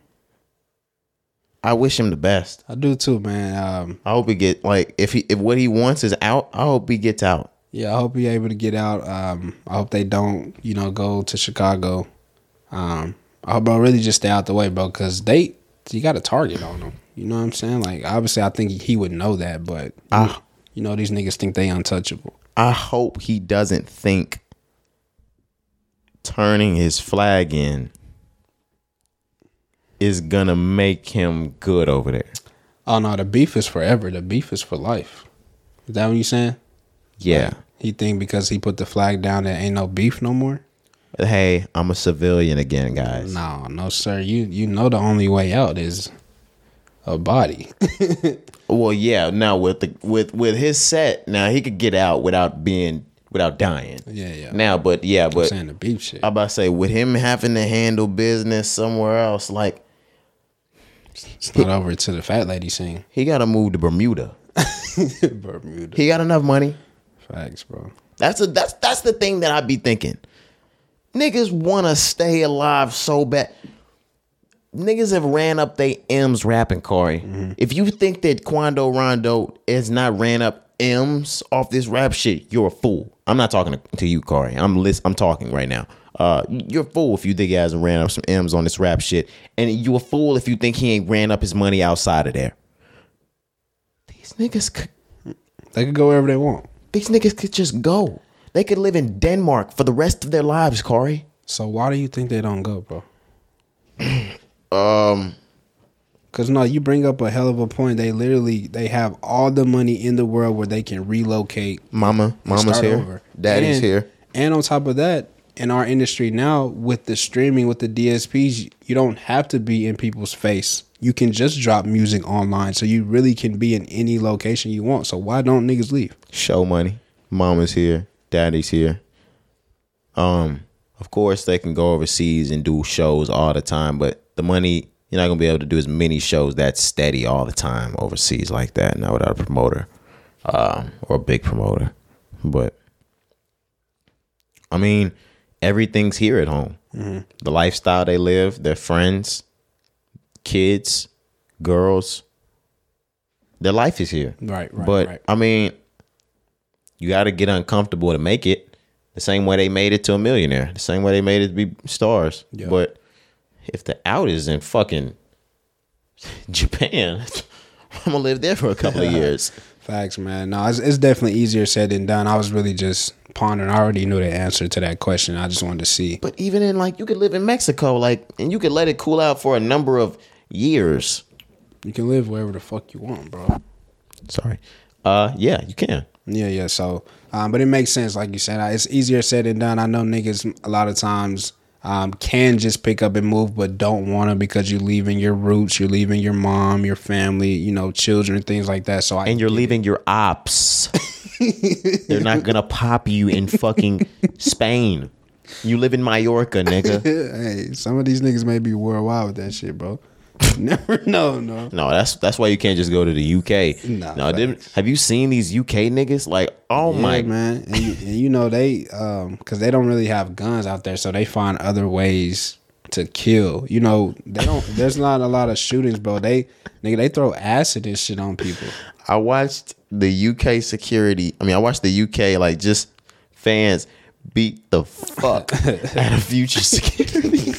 I wish him the best I do too, man. Um, i hope he get like if he if what he wants is out i hope he gets out Yeah, I hope you're able to get out. Um, I hope they don't, you know, go to Chicago. Um, I hope, bro, really just stay out the way, bro, because they, you got a target on them. You know what I'm saying? Like, obviously, I think he would know that, but, Ah. you know, these niggas think they untouchable. i hope he doesn't think turning his flag in is gonna make him good over there Oh, no, the beef is forever. The beef is for life. Is that what you saying? yeah He think because he put the flag down, there ain't no beef no more? hey i'm a civilian again guys No, no, sir. You you know the only way out is a body. Well, yeah. Now with the with with his set, now he could get out without being without dying. Yeah, yeah. Now, but yeah, I'm but saying the beef shit. I about to say with him having to handle business somewhere else, like It's not over to the fat lady scene. he got to move to Bermuda. Bermuda. He got enough money. Facts, bro. That's a that's that's the thing that I be thinking. Niggas want to stay alive so bad. Niggas have ran up they M's rapping, Corey. Mm-hmm. If you think that Quando Rondo has not ran up M's off this rap shit, you're a fool. I'm not talking to, to you, Corey. I'm list, I'm talking right now. Uh, you're a fool if you think he hasn't ran up some M's on this rap shit, and you a fool if you think he ain't ran up his money outside of there. These niggas could They could go wherever they want. these niggas could just go. They could live in Denmark for the rest of their lives, Corey. So why do you think they don't go, bro? Um, Cause no, you bring up a hell of a point. They literally they have all the money in the world where they can relocate. mama, mama's here, over. daddy's And- here. And on top of that, in our industry now, with the streaming, with the DSPs, you don't have to be in people's face. You can just drop music online, so you really can be in any location you want. So why don't niggas leave? Show money. Mama's here, daddy's here. Um, of course they can go overseas and do shows all the time, but the money you're not gonna be able to do as many shows that steady all the time overseas like that, not without a promoter, um, or a big promoter. But I mean, everything's here at home. Mm-hmm. The lifestyle they live, their friends, kids, girls, their life is here. Right, right, but right. I mean, you got to get uncomfortable to make it. The same way they made it to a millionaire. The same way they made it to be stars. Yeah. But if the out is in fucking Japan, I'm gonna live there for a couple of years. Facts, man. No, it's, it's definitely easier said than done. I was really just pondering. I already knew the answer to that question. I just wanted to see. But even in like, you could live in Mexico, like, and you could let it cool out for a number of years. You can live wherever the fuck you want, bro. Sorry. Uh, yeah, you can. Yeah, yeah. So, um, but it makes sense, like you said. It's easier said than done. I know niggas a lot of times um, can just pick up and move, but don't want to because you're leaving your roots, you're leaving your mom, your family, you know, children, things like that. So, I and you're leaving your ops. They're not gonna pop you in fucking Spain. You live in Mallorca, nigga. hey, some of these niggas may be worldwide with that shit, bro. Never know, no. No, that's that's why you can't just go to the UK. Nah, no, didn't, have you seen these UK niggas? Like, oh Yeah, my man, and you, and you know they um because they don't really have guns out there, so they find other ways to kill. You know, they don't. there's not a lot of shootings, bro. They nigga they throw acid and shit on people. I watched the UK security. I mean, I watched the UK like just fans beat the fuck out of Future security.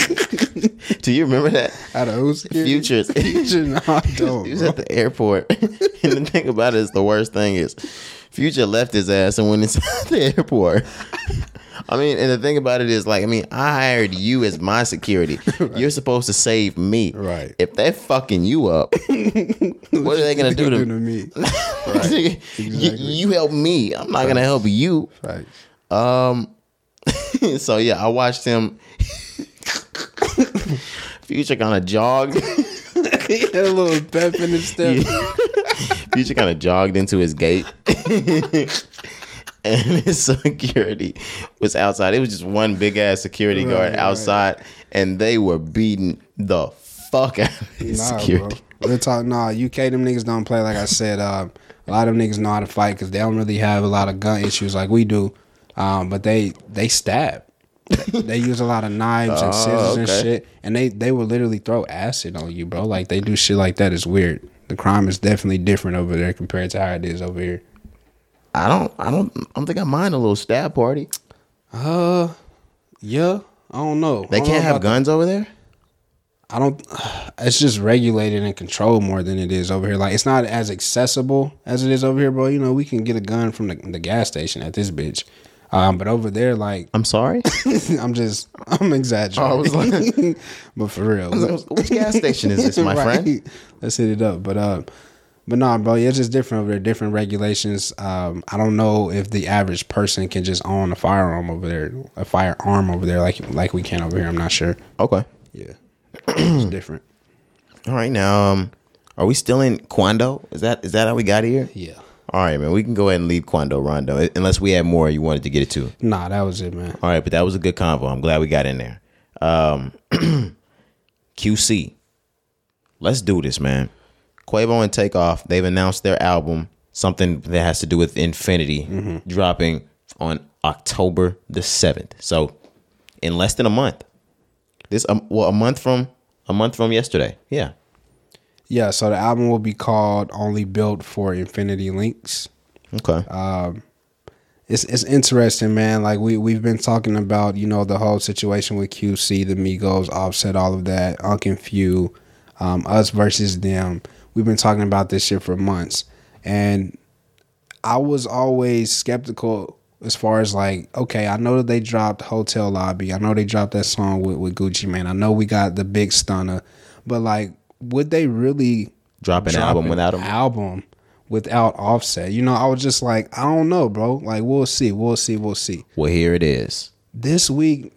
Do you remember that? Out of who's Futures. Future, no, I don't. He was at the airport, and the thing about it is the worst thing is, Future left his ass and went inside the airport. I mean, and the thing about it is, like, I mean, I hired you as my security. You're supposed to save me. Right. If they're fucking you up, what are they gonna do to, me? you, you help me. I'm not gonna help you. Right. Um, so yeah, I watched him. Future kind of jogged. he had a little pep in his step. Future kind of jogged into his gate, and his security was outside. It was just one big ass security guard Right, right. outside, and they were beating the fuck out of his Nah, security. bro. Real talk, nah. UK, them niggas don't play. Like I said, uh, a lot of them niggas know how to fight because they don't really have a lot of gun issues like we do. Um, but they they stab. they use a lot of knives and scissors and Oh, okay. shit, and they they will literally throw acid on you, bro. Like they do shit like that. It's weird. The crime is definitely different over there compared to how it is over here. I don't, I don't, I don't think I mind a little stab party. Uh, yeah, I don't know. They don't can't know have guns over there. I don't. It's just regulated and controlled more than it is over here. Like it's not as accessible as it is over here, bro. You know, we can get a gun from the, the gas station at this bitch. Um, but over there, like I'm sorry. I'm just I'm exaggerating. I was like- but for real, Which gas station is this, my Right. friend? Let's hit it up. But uh, but nah, bro, it's just different over there. Different regulations. Um, I don't know if the average person can just own a firearm over there, a firearm over there, like like we can over here. I'm not sure. Okay. Yeah, it's different. All right, now, um, are we still in Quando? Is that is that how we got here? Yeah. All right, man. We can go ahead and leave Quando Rondo unless we had more you wanted to get it to. Nah, that was it, man. All right, but that was a good convo. I'm glad we got in there. Um, QC, let's do this, man. Quavo and Takeoff, they've announced their album, something that has to do with Infinity, dropping on October the 7th. So, in less than a month. This um, well, a month from a month from yesterday. Yeah. Yeah, so the album will be called Only Built for Infinity Links. Okay. It's it's interesting, man. Like we we've been talking about, you know, the whole situation with QC, the Migos, Offset, all of that, Unc and Phew, um, us versus them. We've been talking about this shit for months, and I was always skeptical as far as like, okay, I know that they dropped Hotel Lobby. I know they dropped that song with, with Gucci Mane. I know we got the big stunner, but like, would they really Drop an drop album without him. Album without Offset. You know, I was just like, I don't know, bro. Like, we'll see, we'll see, we'll see. Well, here it is. This week,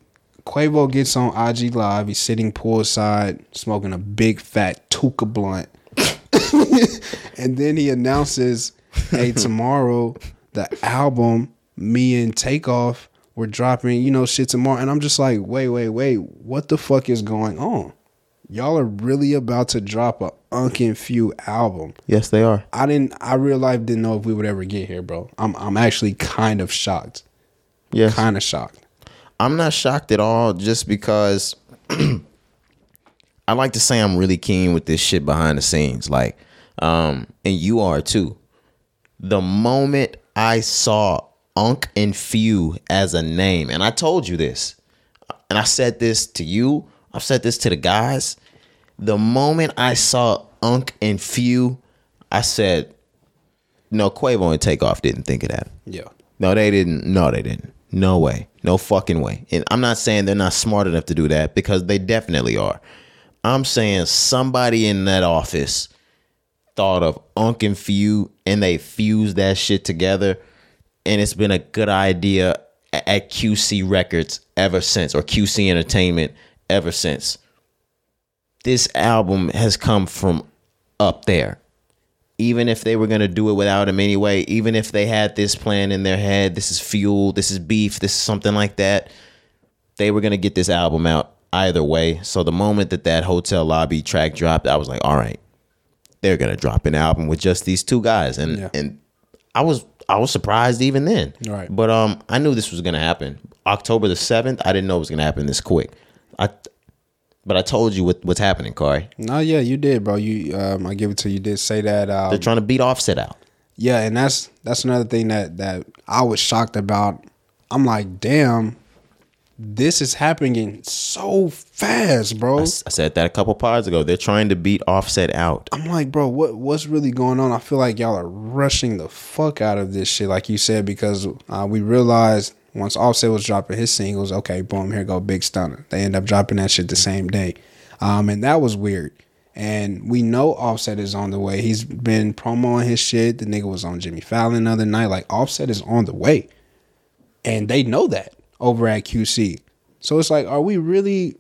Quavo gets on IG Live. He's sitting poolside, smoking a big fat Tuka blunt. and then he announces, hey, tomorrow the album, me and Takeoff, we're dropping, you know, shit tomorrow. And I'm just like, wait, wait, wait, what the fuck is going on? Y'all are really about to drop a unkin Few album. Yes, they are. I didn't I real life didn't know if we would ever get here, bro. I'm I'm actually kind of shocked. Yes. Kind of shocked. I'm not shocked at all just because I like to say I'm really keen with this shit behind the scenes. Like, um, and you are too. The moment I saw Unc and Phew as a name, and I told you this, and I said this to you, I've said this to the guys. The moment I saw Unc and Phew, I said, no, Quavo and Takeoff didn't think of that. Yeah. No, they didn't. No, they didn't. No way. No fucking way. And I'm not saying they're not smart enough to do that because they definitely are. I'm saying somebody in that office thought of Unc and Phew and they fused that shit together. And it's been a good idea at QC Records ever since, or QC Entertainment ever since. This album has come from up there even if they were going to do it without him anyway, even if they had this plan in their head, this is fuel, this is beef, this is something like that, they were going to get this album out. Either way. So the moment that that hotel lobby track dropped, I was like, all right, they're gonna drop an album with just these two guys, and Yeah. and I was I was surprised even then. Right. But um, I knew this was gonna happen. October the seventh, I didn't know it was gonna happen this quick. I, but I told you what, what's happening, Corey. No, yeah, you did, bro. You, um, I give it to you. You did say that. Um, They're trying to beat Offset out. Yeah, and that's that's another thing that that I was shocked about. I'm like, damn, this is happening so fast, bro. I s- I said that a couple pods ago. They're trying to beat Offset out. I'm like, bro, what what's really going on? I feel like y'all are rushing the fuck out of this shit, like you said, because uh, we realized once Offset was dropping his singles, okay, boom, here go Big Stunner. They end up dropping that shit the same day, um, and that was weird. And we know Offset is on the way. He's been promoing his shit. The nigga was on Jimmy Fallon the other night. Like Offset is on the way, and they know that over at QC. So it's like, are we really,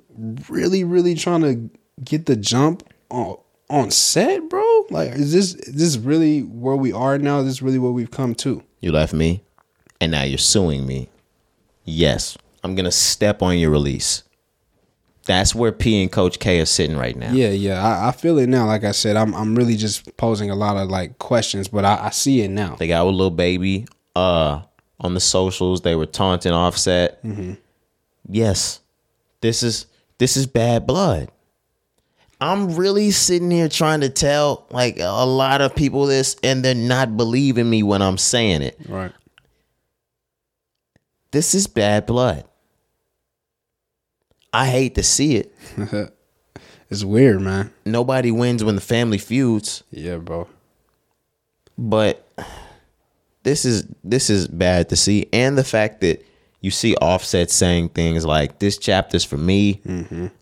really, really trying to get the jump on Offset, bro? Like, is this is this really where we are now? Is this really where we've come to? You left me, and now you're suing me. Yes, I'm gonna step on your release. That's where P and Coach K are sitting right now. Yeah, yeah, I, I feel it now. Like I said, I'm I'm really just posing a lot of like questions, but I, I see it now. They got a little baby. Uh, on the socials, they were taunting Offset. Mm-hmm. Yes, this is this is bad blood. I'm really sitting here trying to tell like a lot of people this, and they're not believing me when I'm saying it. Right. This is bad blood. I hate to see it. It's weird, man. Nobody wins when the family feuds, Yeah, bro. but this is this is bad to see, and the fact that you see Offset saying things like "This chapter's for me."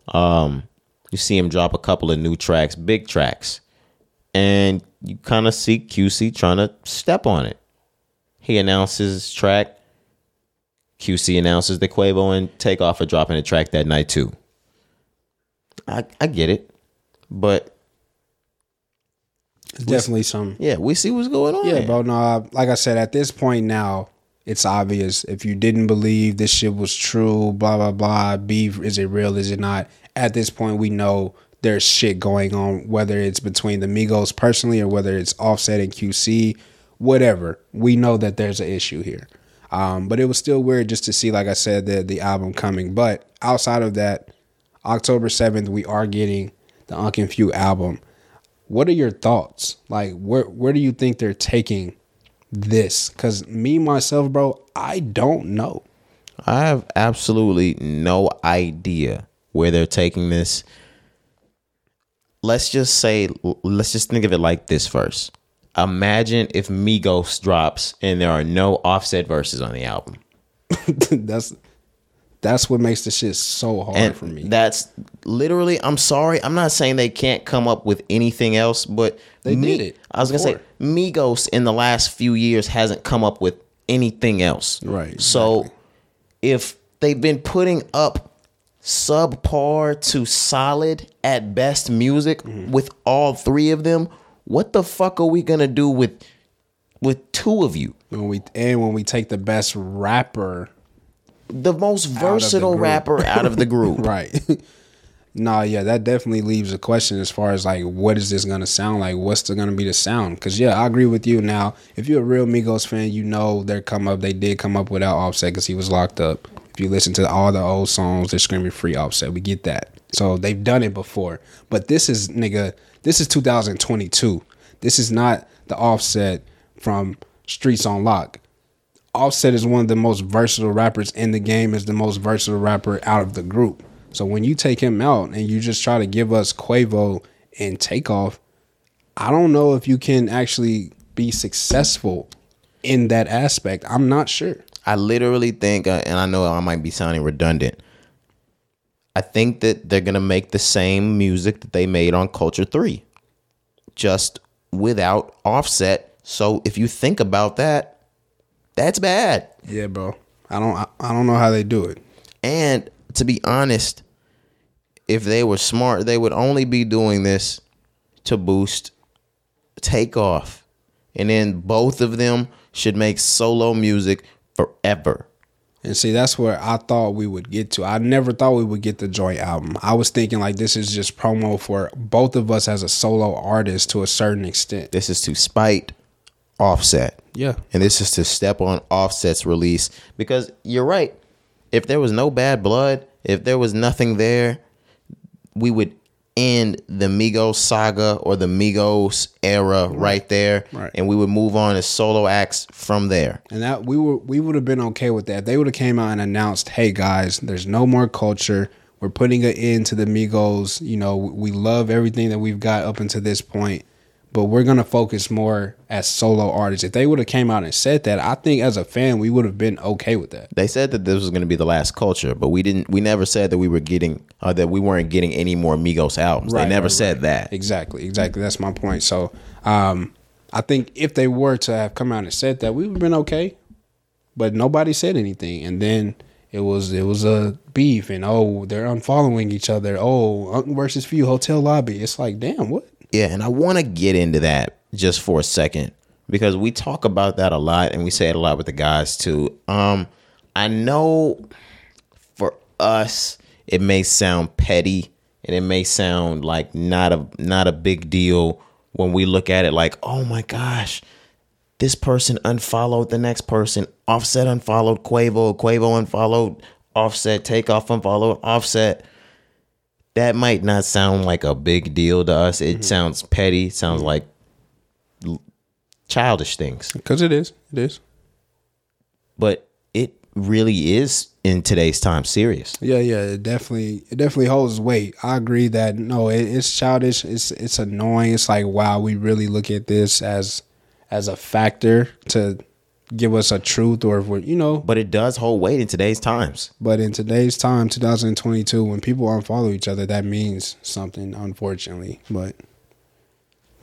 Um, you see him drop a couple of new tracks, big tracks, and you kind of see QC trying to step on it. He announces his track. QC announces that Quavo and Takeoff are dropping a track that night too. I I get it, but It's definitely some. yeah, we see what's going on. Yeah, here. bro. No, like I said, at this point now, it's obvious. If you didn't believe this shit was true, blah blah blah, beef is it real? Is it not? At this point, we know there's shit going on, whether it's between the Migos personally or whether it's Offset and QC, whatever. We know that there's an issue here. Um, but it was still weird just to see, like I said, the the album coming. But outside of that, October seventh, we are getting the Unc and Phew album. What are your thoughts? Like, where where do you think they're taking this? Because me myself, bro, I don't know. I have absolutely no idea where they're taking this. Let's just say, let's just think of it like this first. Imagine if Migos drops and there are no offset verses on the album. that's that's what makes the shit so hard And for me. that's literally, I'm sorry. I'm not saying they can't come up with anything else, but They Me- did it I was going to say. Migos in the last few years hasn't come up with anything else. Right, So if they've been putting up subpar to solid at best music Mm-hmm. with all three of them, what the fuck are we gonna do with with two of you? when we and when we take the best rapper, The most versatile group. rapper out of the group. right? nah, yeah, that definitely leaves a question as far as like, what is this gonna sound like? What's the, gonna be the sound? Because yeah, I agree with you. Now, if you're a real Migos fan, you know they're come up. They did come up without Offset because he was locked up. If you listen to all the old songs, they're screaming free Offset. We get that. So they've done it before. But this is nigga. This is 2022. This is not the Offset from Streets on Lock. Offset is one of the most versatile rappers in the game, is the most versatile rapper out of the group. So when you take him out and you just try to give us Quavo and Takeoff, I don't know if you can actually be successful in that aspect. I'm not sure. I literally think, uh, and I know I might be sounding redundant. I think that they're gonna make the same music that they made on Culture Three, just without Offset. So if you think about that, that's bad. Yeah, bro. I don't I, I don't know how they do it. And to be honest, if they were smart, they would only be doing this to boost takeoff. And then both of them should make solo music forever. And see, that's where I thought we would get to. I never thought we would get the joint album. I was thinking like this is just promo for both of us as a solo artist to a certain extent. This is to spite Offset. Yeah. And this is to step on Offset's release because you're right. If there was no bad blood, if there was nothing there, we would end the Migos saga or the Migos era right there, Right. and we would move on as solo acts from there. And that we were we would have been okay with that. They would have came out and announced, "Hey guys, there's no more culture. We're putting an end to the Migos. You know, we love everything that we've got up until this point, but we're gonna focus more as solo artists." If they would have came out and said that, I think as a fan we would have been okay with that. They said that this was going to be the last culture, but we didn't. We never said that we were getting uh, that we weren't getting any more Migos albums. they never right, said right. that. Exactly, exactly. That's my point. So, um, I think if they were to have come out and said that, we would have been okay. But nobody said anything, and then it was it was a beef, and oh, they're unfollowing each other. Oh, Uncle versus Phew hotel lobby. It's like, damn, what? Yeah, and I want to get into that just for a second because we talk about that a lot and we say it a lot with the guys too. Um I know for us it may sound petty and it may sound like not a not a big deal when we look at it like, "Oh my gosh, this person unfollowed the next person. Offset unfollowed Quavo, Quavo unfollowed Offset, Takeoff unfollowed Offset." That might not sound like a big deal to us. It mm-hmm. sounds petty. Sounds mm-hmm. like childish things, Because it is, it is. but it really is in today's time serious. Yeah, yeah, it definitely, it definitely holds weight. I agree that no, it, it's childish. It's it's annoying. It's like wow, we really look at this as as a factor to give us a truth, or if we're you know. But it does hold weight in today's times. But in today's time, 2022, when people unfollow each other, that means something, unfortunately. But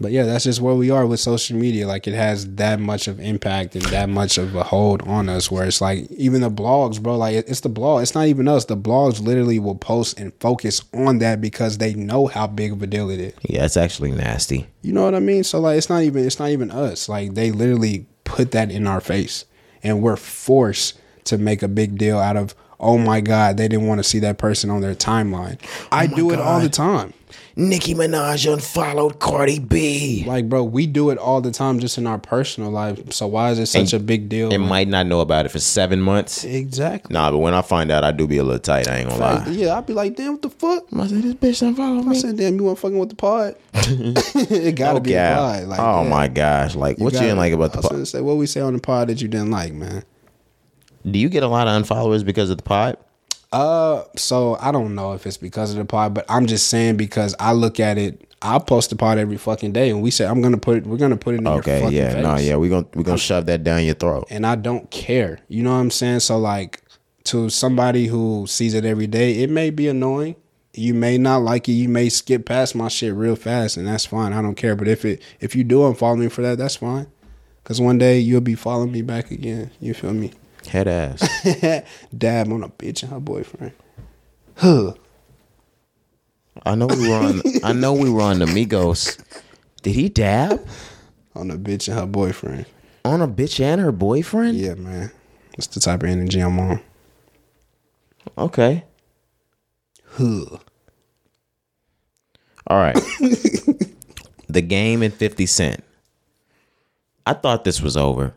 but yeah, that's just where we are with social media. Like it has that much of impact and that much of a hold on us. Where it's like even the blogs, bro. Like it's the blog. It's not even us. The blogs literally will post and focus on that because they know how big of a deal it is. Yeah, it's actually nasty. You know what I mean? So like it's not even it's not even us. Like they literally put that in our face. And we're forced to make a big deal out of oh my god, they didn't want to see that person on their timeline. Oh I do it all the time. Nicki Minaj unfollowed Cardi B. Like bro, we do it all the time just in our personal life. So why is it such And a big deal? It might not know about it for seven months. exactly. Nah, but when I find out, I do be a little tight. I ain't gonna Like, lie. yeah, I'd be like, damn, what the fuck? I said, this bitch unfollowed me. I me. said, damn, you weren't fucking with the pod. it gotta be a Yeah. pod. Like, oh yeah. my gosh! Like, what you gotta- didn't like about the I was pod? gonna say what we say on the pod that you didn't like, man. Do you get a lot of unfollowers because of the pod? Uh, so I don't know if it's because of the pod, but I'm just saying because I look at it. I post the pod every fucking day, and we say I'm gonna put it. We're gonna put it in your Okay, fucking yeah, face. no, yeah, we're gonna we're gonna shove that down your throat. And I don't care. You know what I'm saying? So like, to somebody who sees it every day, it may be annoying. You may not like it. You may skip past my shit real fast, and that's fine. I don't care. But if it if you do unfollow me for that, that's fine. Cause one day you'll be following me back again. You feel me? Head ass. Dab on a bitch and her boyfriend. Huh. I know we were on. I know we were on the Migos. Did he dab On a bitch and her boyfriend. on a bitch and her boyfriend? Yeah, man. That's the type of energy I'm on. Okay. Huh. All right. the game and 50 Cent. I thought this was over.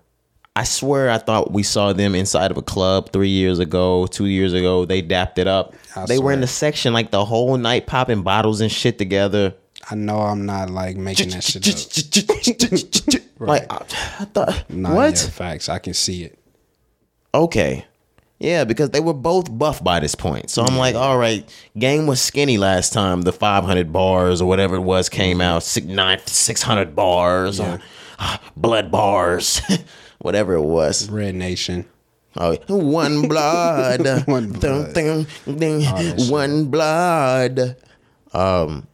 I swear I thought we saw them inside of a club three years ago, two years ago. They dapped it up. I they were in the section like the whole night popping bottles and shit together. I know I'm not like making that shit up. Like I, I thought Nah, what? yeah, facts. I can see it. Okay. Yeah, because they were both buff by this point. So I'm like, all right, game was skinny last time. The 500 bars or whatever it was came out. Six, nine, 600 bars or ah, blood bars, whatever it was. Red Nation. Oh, one blood, One Dun, blood. dun, dun, shit. one blood. Um,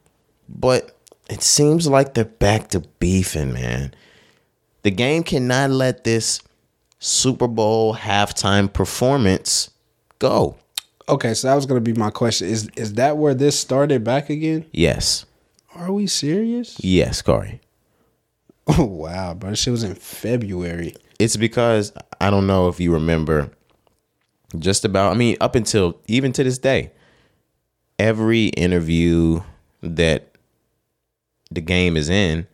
but it seems like they're back to beefing, man. The game cannot let this Super Bowl halftime performance go. Okay, so that was gonna be my question. Is is that where this started back again? Yes, Are we serious? yes, Cari. Oh wow, bro. This shit was in February. It's because I don't know if you remember Just about. I mean, up until even to this day, every interview that the game is in,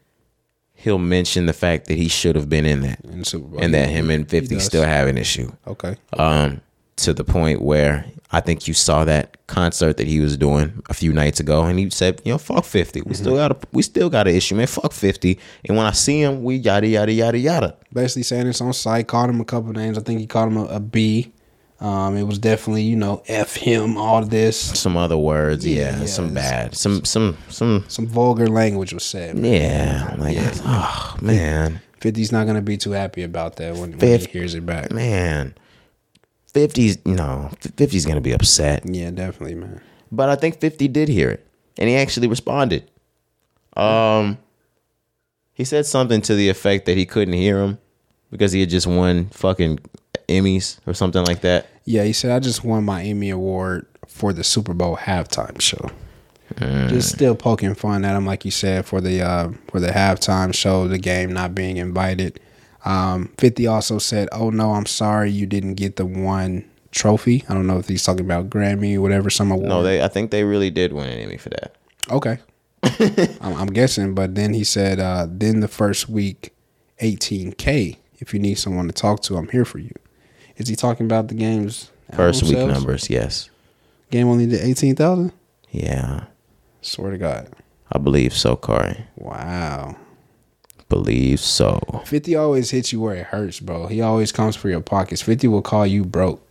he'll mention the fact that he should have been in that, In the Super Bowl. and that him and Fifty still have an issue. Okay. Um, to the point where I think you saw that concert that he was doing a few nights ago, and he said, "You know, fuck 50. We still got a we still got an issue, man. Fuck 50. And when I see him, we yada yada yada yada. Basically saying it's on site. Called him a couple names. I think he called him a, a B. Um, it was definitely you know f him all this. Some other words, yeah, yeah, some bad, some some some Some vulgar language was said. man. Yeah, like oh man, 50's not gonna be too happy about that when, when he hears it back. man. 50's no, 50's gonna be upset. Yeah, definitely, man. But I think 50 did hear it. And he actually responded. Um he said something to the effect that he couldn't hear him because he had just won fucking Emmys or something like that. Yeah, he said I just won my Emmy award for the Super Bowl halftime show. Just still poking fun at him, like you said, for the uh, for the halftime show, the game not being invited. Um, Fifty also said, "Oh no, I'm sorry, you didn't get the one trophy." I don't know if he's talking about Grammy or whatever, some award. No, they I think they really did win an Emmy for that. Okay. I'm, I'm guessing, but then he said, uh, then the first week, 18K. If you need someone to talk to, I'm here for you. Is he talking about the game's First week sales? numbers, yes. Game only did 18,000? Yeah. Swear to God. I believe so, Cari. Wow. Believe so. 50 always hits you where it hurts, bro. He always comes for your pockets. 50 will call you broke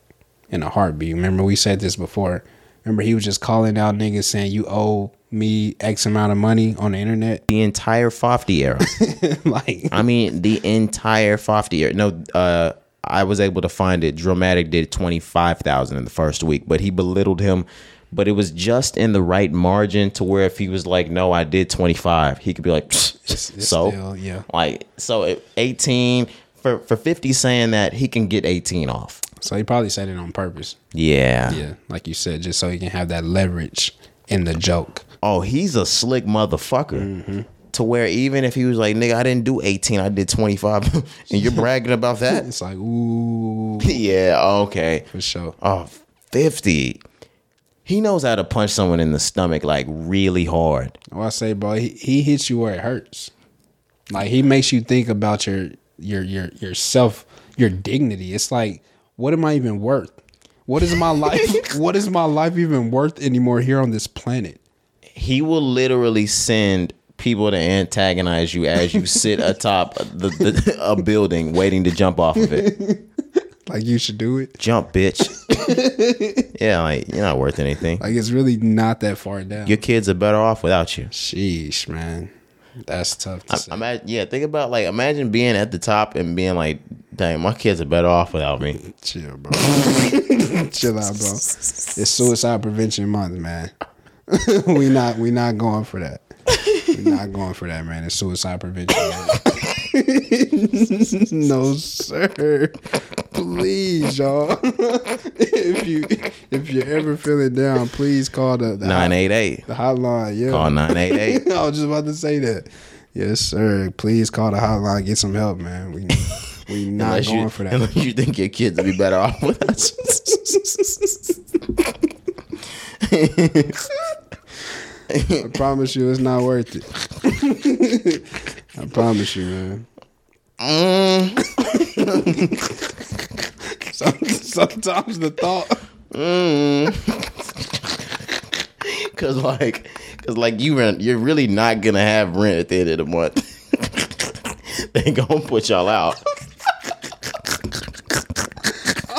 in a heartbeat. Remember, we said this before. Remember, he was just calling out niggas saying, you owe me X amount of money on the internet. The entire Fofty era. like, I mean, the entire Fofty era. No, uh, I was able to find it. Drillmatic did twenty five thousand in the first week, but he belittled him. But it was just in the right margin to where if he was like, "No, I did twenty five, he could be like, it's "So, still- yeah. like, so eighteen for for fifty saying that he can get eighteen off. so he probably said it on purpose. Yeah. Yeah, like you said, just so he can have that leverage in the joke. Oh, he's a slick motherfucker. Mm-hmm. To where even if he was like, "Nigga, I didn't do eighteen, I did 25 and you're bragging about that. It's like, ooh, yeah. Okay. for sure. Oh, 50. He knows how to punch someone in the stomach like really hard. Well, I say, bro, he, he hits you where it hurts. Like he makes you think about your your your yourself, your dignity. It's like, what am I even worth? What is my life? what is my life even worth anymore here on this planet? He will literally send people to antagonize you as you sit atop the, the, a building waiting to jump off of it. Like you should do it. Jump, bitch. yeah, like you're not worth anything. Like it's really not that far down. Your kids are better off without you. Sheesh, man, that's tough to say. Imagine, yeah, think about like imagine being at the top and being like, "Dang, my kids are better off without me." Chill, bro. Chill out, bro. It's suicide prevention month, man. we not we not going for that. We're not going for that, man. It's suicide prevention. month. no, sir. Please, y'all. if you if you're ever feeling down, please call the the, Nine eight eight. the hotline. Yeah. Call nine eight eight. I was just about to say that. Yes, sir. Please call the hotline. Get some help, man. We we not Unless going you, for that. unless you think your kids would be better off without you. I promise you, it's not worth it. I promise you, man. Mm. Sometimes the thought. Cause like, cause like you rent, you're really not gonna have rent at the end of the month. they gonna put y'all out.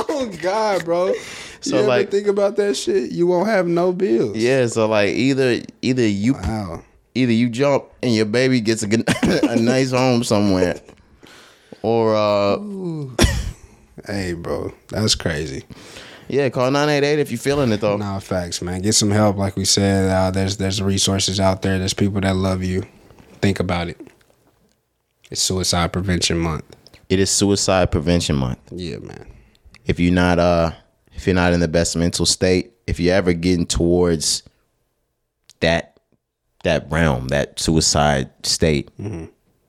Oh God, bro. So, you like- think about that shit? You won't have no bills. Yeah, so like either either you Wow. either you jump and your baby gets a, good- a nice home somewhere, or uh Hey, bro, that's crazy. yeah, call nine eight eight if you're feeling it though. Nah, facts, man. Get some help, like we said. Uh, there's there's resources out there. There's people that love you. Think about it. It's Suicide Prevention Month. It is Suicide Prevention Month. Yeah, man. if you're not uh if you're not in the best mental state if you're ever getting towards that that realm that suicide state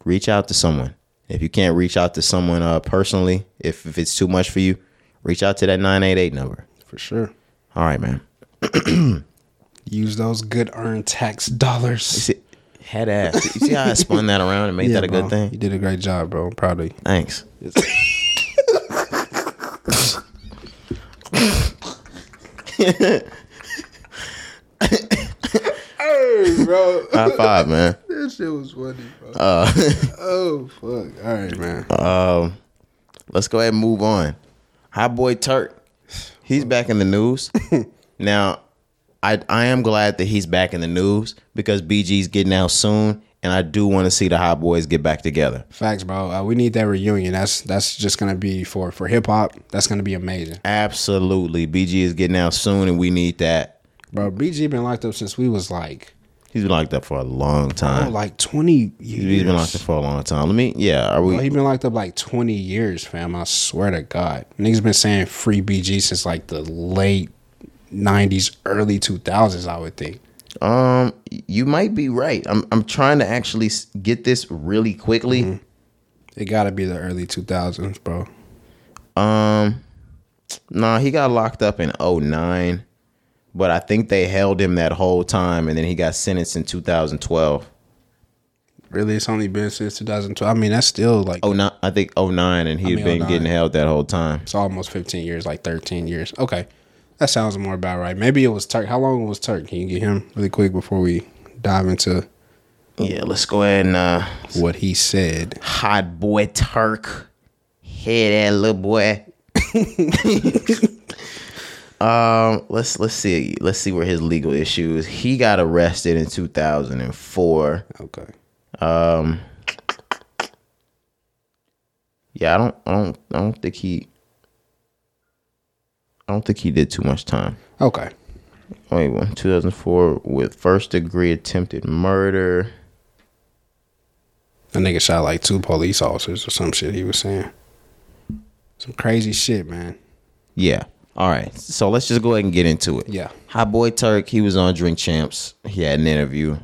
reach out to someone if you can't reach out to someone uh personally if, if it's too much for you reach out to that 988 number. For sure. All right, man. Use those good earned tax dollars. See, head ass. You see how I spun that around and made that a bro. good thing? You did a great job, bro. I'm proud of you. Thanks. Hey, bro. High five, man. that shit was funny, bro. Uh, oh, fuck. All right, man. um, let's go ahead and move on. Hot boy Turk, he's back in the news. now, I I am glad that he's back in the news because BG's getting out soon, and I do want to see the Hot Boys get back together. Facts, bro. Uh, we need that reunion. That's that's just gonna be for for hip hop. That's gonna be amazing, Absolutely, BG is getting out soon, and we need that. bro. BG been locked up since we was like He's been locked up for a long oh, time. like twenty years. He's been locked up for a long time. Let me, yeah. Are we? Bro, he been locked up like 20 years, fam. I swear to God. Niggas been saying free BG since like the late 90s, early 2000s, I would think. Um, you might be right. I'm I'm trying to actually get this really quickly. Mm-hmm. It gotta be the early 2000s, bro. Um, nah, he got locked up in 09, but I think they held him that whole time, and then he got sentenced in 2012. Really, it's only been since 2012. I mean, that's still like, Oh, not I think 09, and he'd mean, been 09. getting held that whole time. it's almost 15 years, like 13 years. Okay. That sounds more about right. Maybe it was Turk. How long was Turk? Can you get him really quick before we dive into Yeah, let's go ahead and uh, what he said? hot boy Turk, hey that little boy. um, let's let's see let's see where his legal issues. He got arrested in 2004. Okay. Um, yeah, I don't, I don't, I don't think he, I don't think he did too much time. Okay. Wait, one, 2004 with first degree attempted murder. That nigga shot like two police officers or some shit he was saying. Some crazy shit, man. Yeah. All right. So let's just go ahead and get into it. Yeah. Hot Boy Turk, he was on Drink Champs. He had an interview.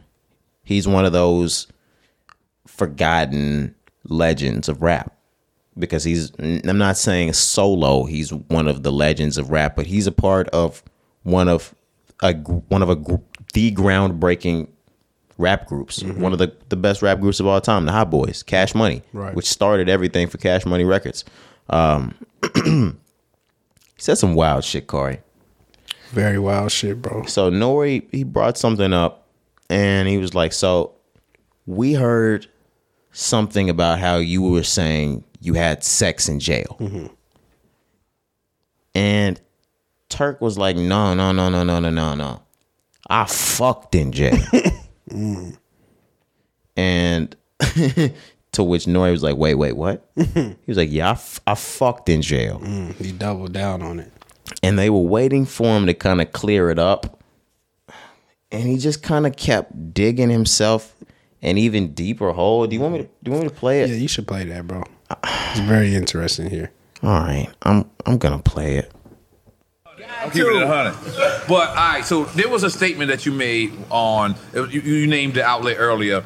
He's one of those forgotten legends of rap because he's I'm not saying solo, he's one of the legends of rap, but he's a part of one of a one of a the groundbreaking rap groups. One of the the best rap groups of all time, the Hot Boys, Cash Money, Right. which started everything for Cash Money Records. Um he said some wild shit, Cari. Very wild shit, bro. So N.O.R.E. he brought something up, and he was like, "So we heard something about how you were saying you had sex in jail," and Turk was like, "No, no, no, no, no, no, no, no. I fucked in jail," mm. and to which N.O.R.E. was like, "Wait, wait, what?" he was like, "Yeah, I, f- I fucked in jail." Mm, he doubled down on it. and they were waiting for him to kind of clear it up. And he just kind of kept digging himself an even deeper hole. Do you want me to do you want me to play it? Yeah, you should play that, bro. It's very interesting here. All right. I'm I'm going to play it. I'm keeping it a hundred. But all right, so there was a statement that you made on you, you named the outlet earlier,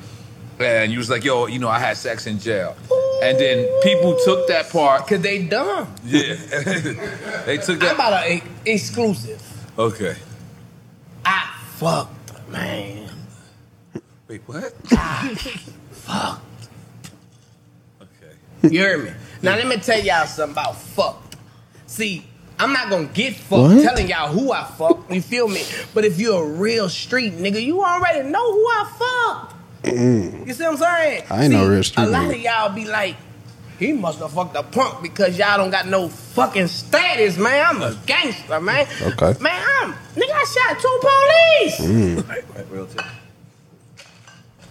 and you was like, "Yo, you know, I had sex in jail," and then people took that part. Cause they dumb. Yeah, they took I'm that. about a exclusive. Okay. I fucked, man. Wait, what? Fuck. Okay. You hear me? Now let me tell y'all something about fucked. See, I'm not gonna get fucked What? telling y'all who I fucked. You feel me? But if you're a real street nigga, you already know who I fucked. You see what I'm saying? I ain't no real street A lot nigga. of y'all be like, he must have fucked a punk because y'all don't got no fucking status, man. I'm a gangster, man. Okay. Man, I'm nigga. I shot two police. Mm. Right, right, real talk.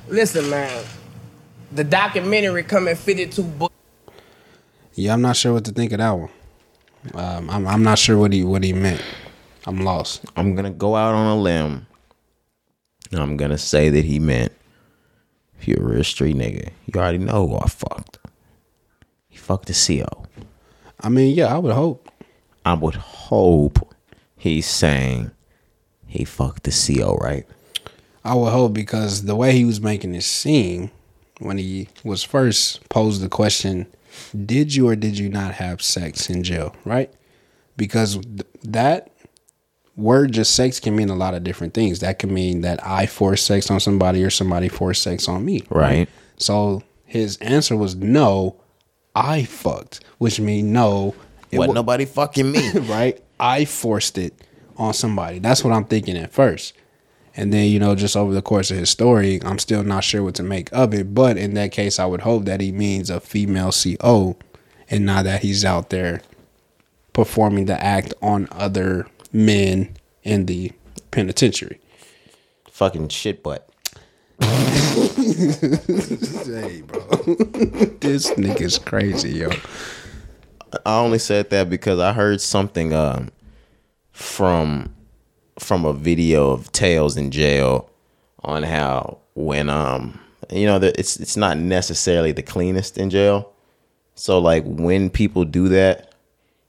Listen, man. The documentary coming fitted to book. Yeah, I'm not sure what to think of that one. Um, I'm I'm not sure what he what he meant. I'm lost. I'm to go out on a limb. And I'm to say that he meant if you're a real street nigga, you already know who I fucked. He fucked the CO. I mean, yeah, I would hope. I would hope he's saying he fucked the CO, right? I would hope because the way he was making it seem when he was first posed the question, "Did you or did you not have sex in jail?" Right? because th- that word just sex can mean a lot of different things. That can mean that I forced sex on somebody or somebody forced sex on me. Right. So his answer was no, I fucked, which means no, it What wa- nobody fucking me. right? I forced it on somebody. That's what I'm thinking at first. And then, you know, just over the course of his story, I'm still not sure what to make of it. But in that case, I would hope that he means a female CO and not that he's out there performing the act on other men in the penitentiary. fucking shit butt. Hey, bro. this nigga's crazy, yo. I only said that because I heard something um from from a video of Tails in jail on how when um you know it's it's not necessarily the cleanest in jail. So like when people do that,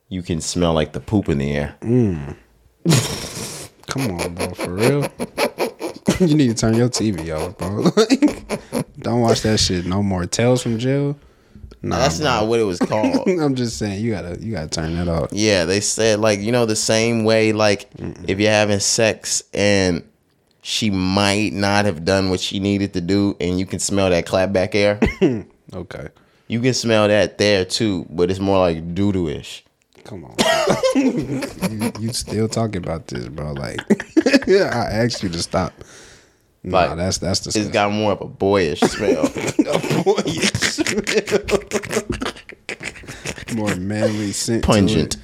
you can smell like the poop in the air. Come on, bro, for real. you need to turn your TV off, bro. Like, don't watch that shit no more. Tales from jail. Nah, That's bro. not what it was called. I'm just saying you gotta you gotta turn that off. Yeah, they said like you know the same way like if you're having sex and she might not have done what she needed to do and you can smell that clapback air. Okay, you can smell that there too, but it's more like doo doo ish. come on. you, you still talking about this, bro? Like, I asked you to stop. Nah, Like, that's that's It's disgusting. got more of a boyish smell. A boyish. more manly scent, Pungent.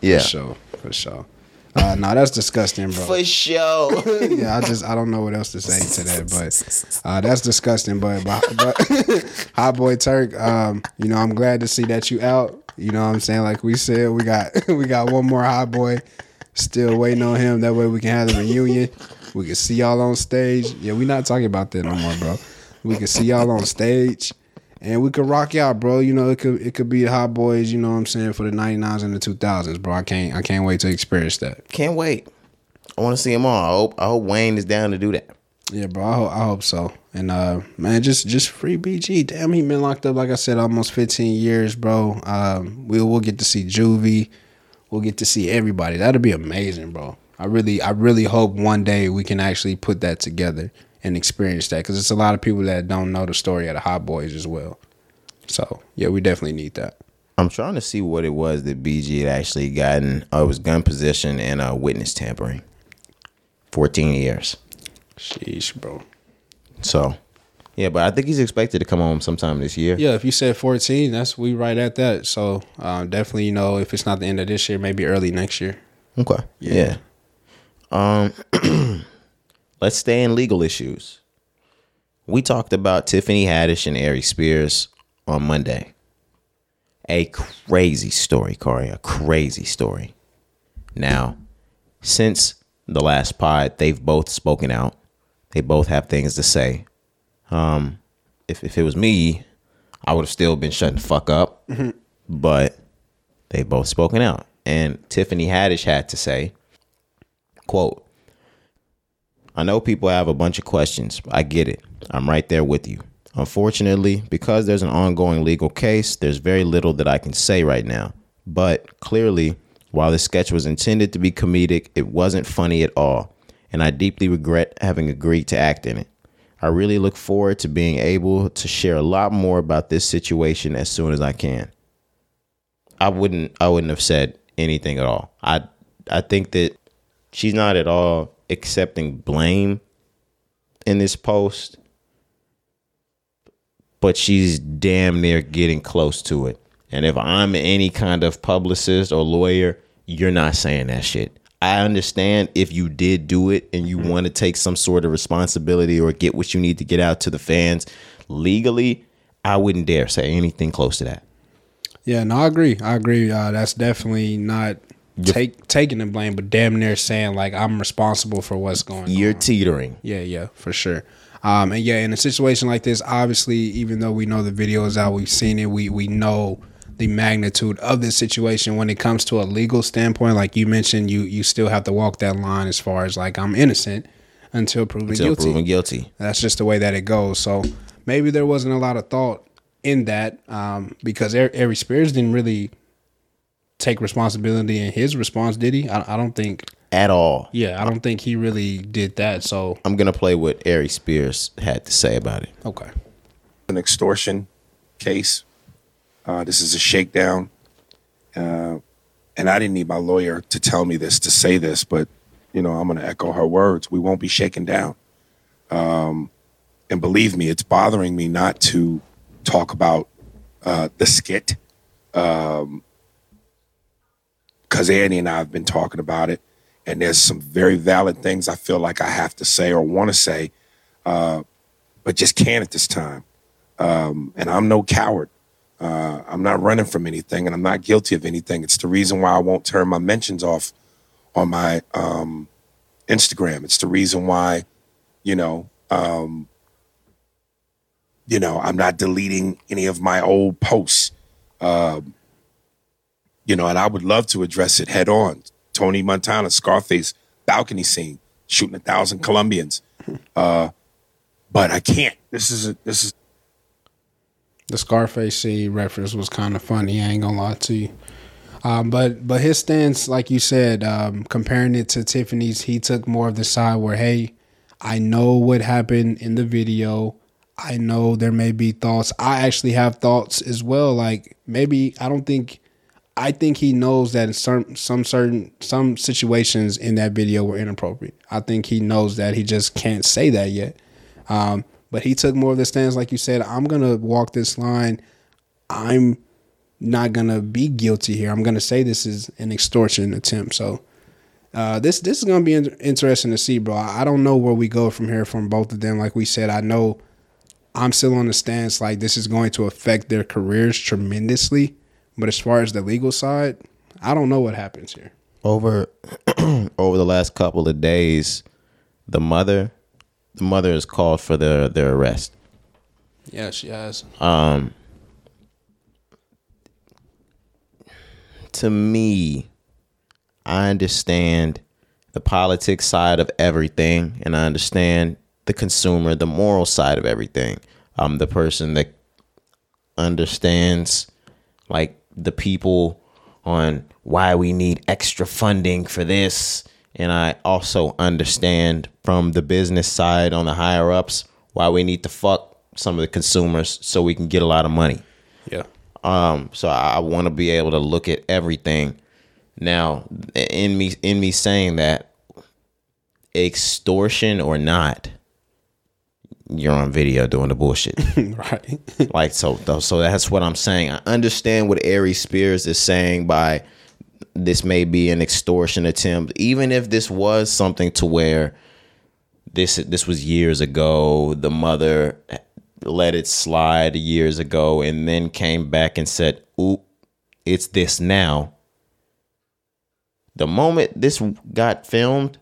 Yeah. For sure, for sure. Uh, no, that's disgusting, bro. For sure. yeah, I just I don't know what else to say to that, but uh, that's disgusting. But but, but Hot Boy Turk, um, you know, I'm glad to see that you out. You know what I'm saying? Like we said, we got we got one more Hot Boy still waiting on him. That way we can have the reunion. We can see y'all on stage. Yeah, we not talking about that no more, bro. We can see y'all on stage. And we could rock out, bro. You know, it could it could be the hot boys, you know what I'm saying, for the 99s and the 2000s, bro. I can't I can't wait to experience that. Can't wait. I want to see them all. I hope I hope Wayne is down to do that. Yeah, bro. I hope, I hope so. And uh, man, just just free BG. Damn, he been locked up like I said almost 15 years, bro. Um, we'll we'll get to see Juvie. We'll get to see everybody. That'll be amazing, bro. I really I really hope one day we can actually put that together and experience that because it's a lot of people that don't know the story of the Hot Boys as well. So yeah, we definitely need that. I'm trying to see what it was that BG had actually gotten. Uh, it was gun possession and uh, witness tampering. 14 years. Sheesh, bro. So, yeah, but I think he's expected to come home sometime this year. Yeah, if you said 14, that's we right at that. So um, definitely, you know, if it's not the end of this year, maybe early next year. Okay. Yeah. Um let's stay in legal issues. We talked about Tiffany Haddish and Aries Spears on Monday. A crazy story, Cari. A crazy story. Now, since the last pod, they've both spoken out. They both have things to say. Um, if if it was me, I would have still been shutting the fuck up. But they both spoken out. And Tiffany Haddish had to say, quote, I know people have a bunch of questions. I get it. I'm right there with you. Unfortunately, because there's an ongoing legal case, there's very little that I can say right now. But clearly, while the sketch was intended to be comedic, it wasn't funny at all. And I deeply regret having agreed to act in it. I really look forward to being able to share a lot more about this situation as soon as I can. I wouldn't I wouldn't have said anything at all. I I think that she's not at all accepting blame in this post, but she's damn near getting close to it. And if I'm any kind of publicist or lawyer, you're not saying that shit. I understand if you did do it and you want to take some sort of responsibility or get what you need to get out to the fans legally, I wouldn't dare say anything close to that. Yeah, no, I agree. I agree. Uh, that's definitely not take taking the blame, but damn near saying like I'm responsible for what's going You're on. teetering. Yeah, yeah, for sure. Um, and yeah, in a situation like this, obviously, even though we know the video is out, we've seen it, we we know the magnitude of this situation when it comes to a legal standpoint. Like you mentioned, you you still have to walk that line as far as like I'm innocent until proven Until guilty. proven guilty. That's just the way that it goes. So maybe there wasn't a lot of thought in that um, because Aries Spears didn't really take responsibility in his response. Did he? I, I don't think. At all. Yeah, I don't think he really did that. So I'm gonna play what Aries Spears had to say about it. okay. an extortion case. Uh, this is a shakedown. Uh, and I didn't need my lawyer to tell me this, to say this, but, you know, I'm going to echo her words. We won't be shaken down. Um, and believe me, it's bothering me not to talk about uh, the skit. Um, because Annie and I have been talking about it, and there's some very valid things I feel like I have to say or want to say, uh, but just can't at this time. Um, and I'm no coward. Uh, I'm not running from anything, and I'm not guilty of anything. It's the reason why I won't turn my mentions off on my um, Instagram. It's the reason why, you know, um, you know, I'm not deleting any of my old posts. Um, you know, and I would love to address it head on. Tony Montana, Scarface, balcony scene, shooting a thousand Colombians. Uh, but I can't. This is a, this is The Scarface scene reference was kind of funny. I ain't gonna lie to you. Um, but but his stance, like you said, um, comparing it to Tiffany's, he took more of the side where, hey, I know what happened in the video. I know there may be thoughts. I actually have thoughts as well. Like maybe I don't think. I think he knows that in some some certain some situations in that video were inappropriate. I think he knows that. He just can't say that yet. Um, but he took more of the stance, like you said. I'm gonna walk this line. I'm not gonna be guilty here. I'm gonna say this is an extortion attempt. So uh, this this is gonna be in- interesting to see, bro. I I don't know where we go from here from both of them. Like we said, I know I'm still on the stance like this is going to affect their careers tremendously. But as far as the legal side, I don't know what happens here. over over the last couple of days, the mother the mother has called for their their arrest. Yeah, she has. Um to me, I understand the politics side of everything and I understand the consumer, the moral side of everything. I'm the person that understands like the people on why we need extra funding for this and I also understand from the business side on the higher ups why we need to fuck some of the consumers so we can get a lot of money. Yeah. Um, so I want to be able to look at everything. Now, in me in me saying that, extortion or not, you're on video doing the bullshit. right. like so, so that's what I'm saying. I understand what Aries Spears is saying by this may be an extortion attempt, even if this was something to where this this was years ago. The mother let it slide years ago and then came back and said, "Oop, it's this now." The moment this got filmed,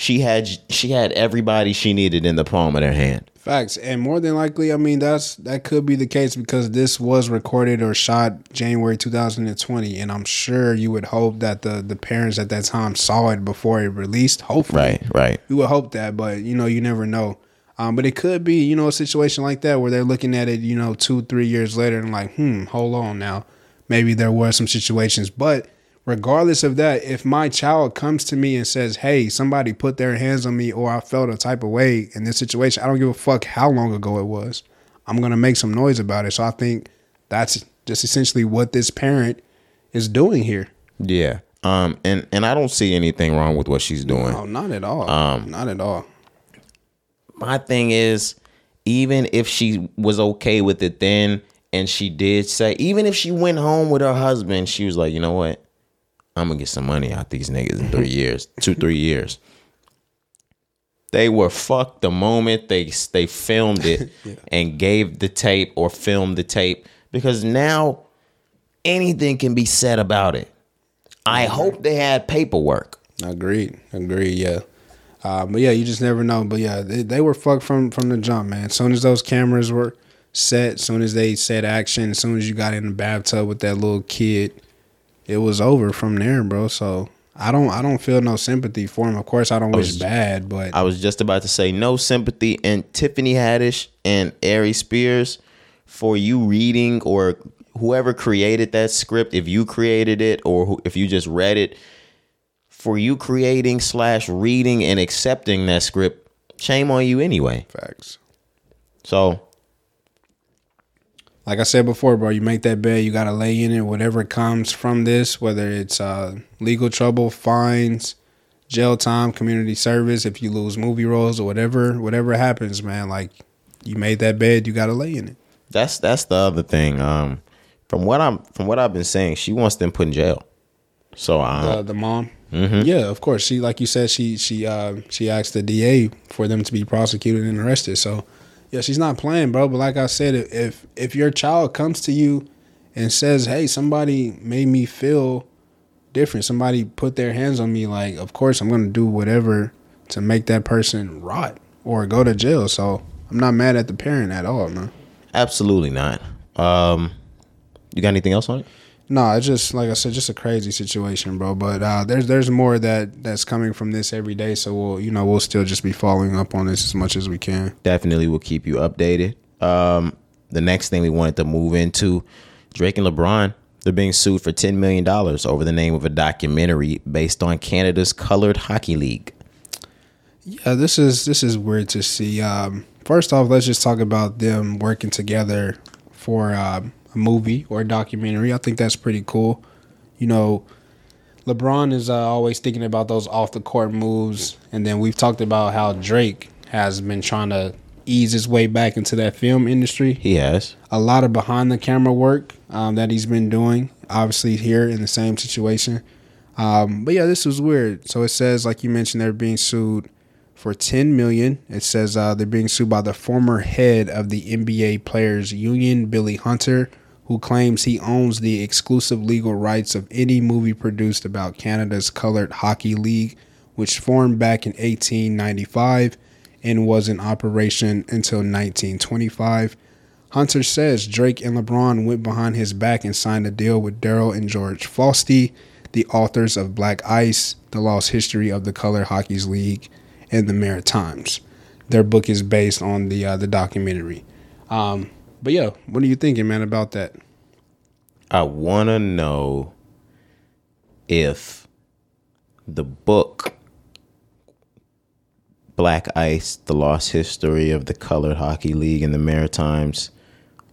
she had she had everybody she needed in the palm of her hand. Facts, and more than likely, I mean that's that could be the case because this was recorded or shot January 2020, and I'm sure you would hope that the the parents at that time saw it before it released. Hopefully, Right, right. we would hope that, but you know, you never know. Um, but it could be, you know, a situation like that where they're looking at it, you know, two, three years later and like, hmm, hold on now. Maybe there were some situations. But regardless of that, if my child comes to me and says, hey, somebody put their hands on me or I felt a type of way in this situation, I don't give a fuck how long ago it was. I'm going to make some noise about it. So I think that's just essentially what this parent is doing here. Yeah. Um and and I don't see anything wrong with what she's doing. Oh, not at all. Um, not at all. my thing is even if she was okay with it then and she did say even if she went home with her husband she was like you know what i'm gonna get some money out these niggas in three years two three years they were fucked the moment they they filmed it and gave the tape or filmed the tape because now anything can be said about it i hope they had paperwork Agreed. Agreed. Yeah. Uh, but yeah, you just never know. But yeah, they, they were fucked from from the jump, man. As soon as those cameras were set, as soon as they said action, as soon as you got in the bathtub with that little kid, it was over from there, bro. So I don't I don't feel no sympathy for him. Of course, I don't wish was- bad, but I was just about to say no sympathy and Tiffany Haddish and Aries Spears for you reading or whoever created that script, if you created it or who, if you just read it, for you creating slash reading and accepting that script, shame on you anyway. Facts. So Like I said before, bro, you make that bed, you gotta lay in it. Whatever comes from this, whether it's uh, legal trouble, fines, jail time, community service, if you lose movie roles or whatever, whatever happens, man, like you made that bed, you gotta lay in it. that's that's the other thing. Um, from what I'm from what I've been saying, she wants them put in jail. So um, The the mom, yeah, of course. She like you said, she she uh, she asked the DA for them to be prosecuted and arrested. So yeah, she's not playing, bro. But like I said, if if your child comes to you and says, "Hey, somebody made me feel different. Somebody put their hands on me," like of course I'm gonna do whatever to make that person rot or go to jail. So I'm not mad at the parent at all, man. absolutely not. Um, you got anything else on it? No, it's just like I said, just a crazy situation, bro. But uh, there's there's more that that's coming from this every day. So we'll you know we'll still just be following up on this as much as we can. definitely we'll keep you updated. Um, the next thing we wanted to move into Drake and LeBron, they're being sued for $10 million over the name of a documentary based on Canada's Colored Hockey League. Yeah, this is this is weird to see. Um, first off, let's just talk about them working together for uh, a movie or a documentary. I think that's pretty cool. You know, LeBron is uh, always thinking about those off the court moves, and then we've talked about how Drake has been trying to ease his way back into that film industry. He has. a lot of behind the camera work um, that he's been doing. Obviously, here in the same situation. Um, but yeah, this was weird. So it says, like you mentioned, they're being sued for 10 million. It says uh, they're being sued by the former head of the NBA Players Union, Billy Hunter, who claims he owns the exclusive legal rights of any movie produced about Canada's Colored Hockey League, which formed back in 1895 and was in operation until 1925. Hunter says Drake and LeBron went behind his back and signed a deal with Darril and George Fosty, the authors of Black Ice, The Lost History of the Color Hockey's League, and the Maritimes. Their book is based on the uh, the documentary. Um, but yeah, what are you thinking, man, about that? I want to know if the book Black Ice, The Lost History of the Colored Hockey League in the Maritimes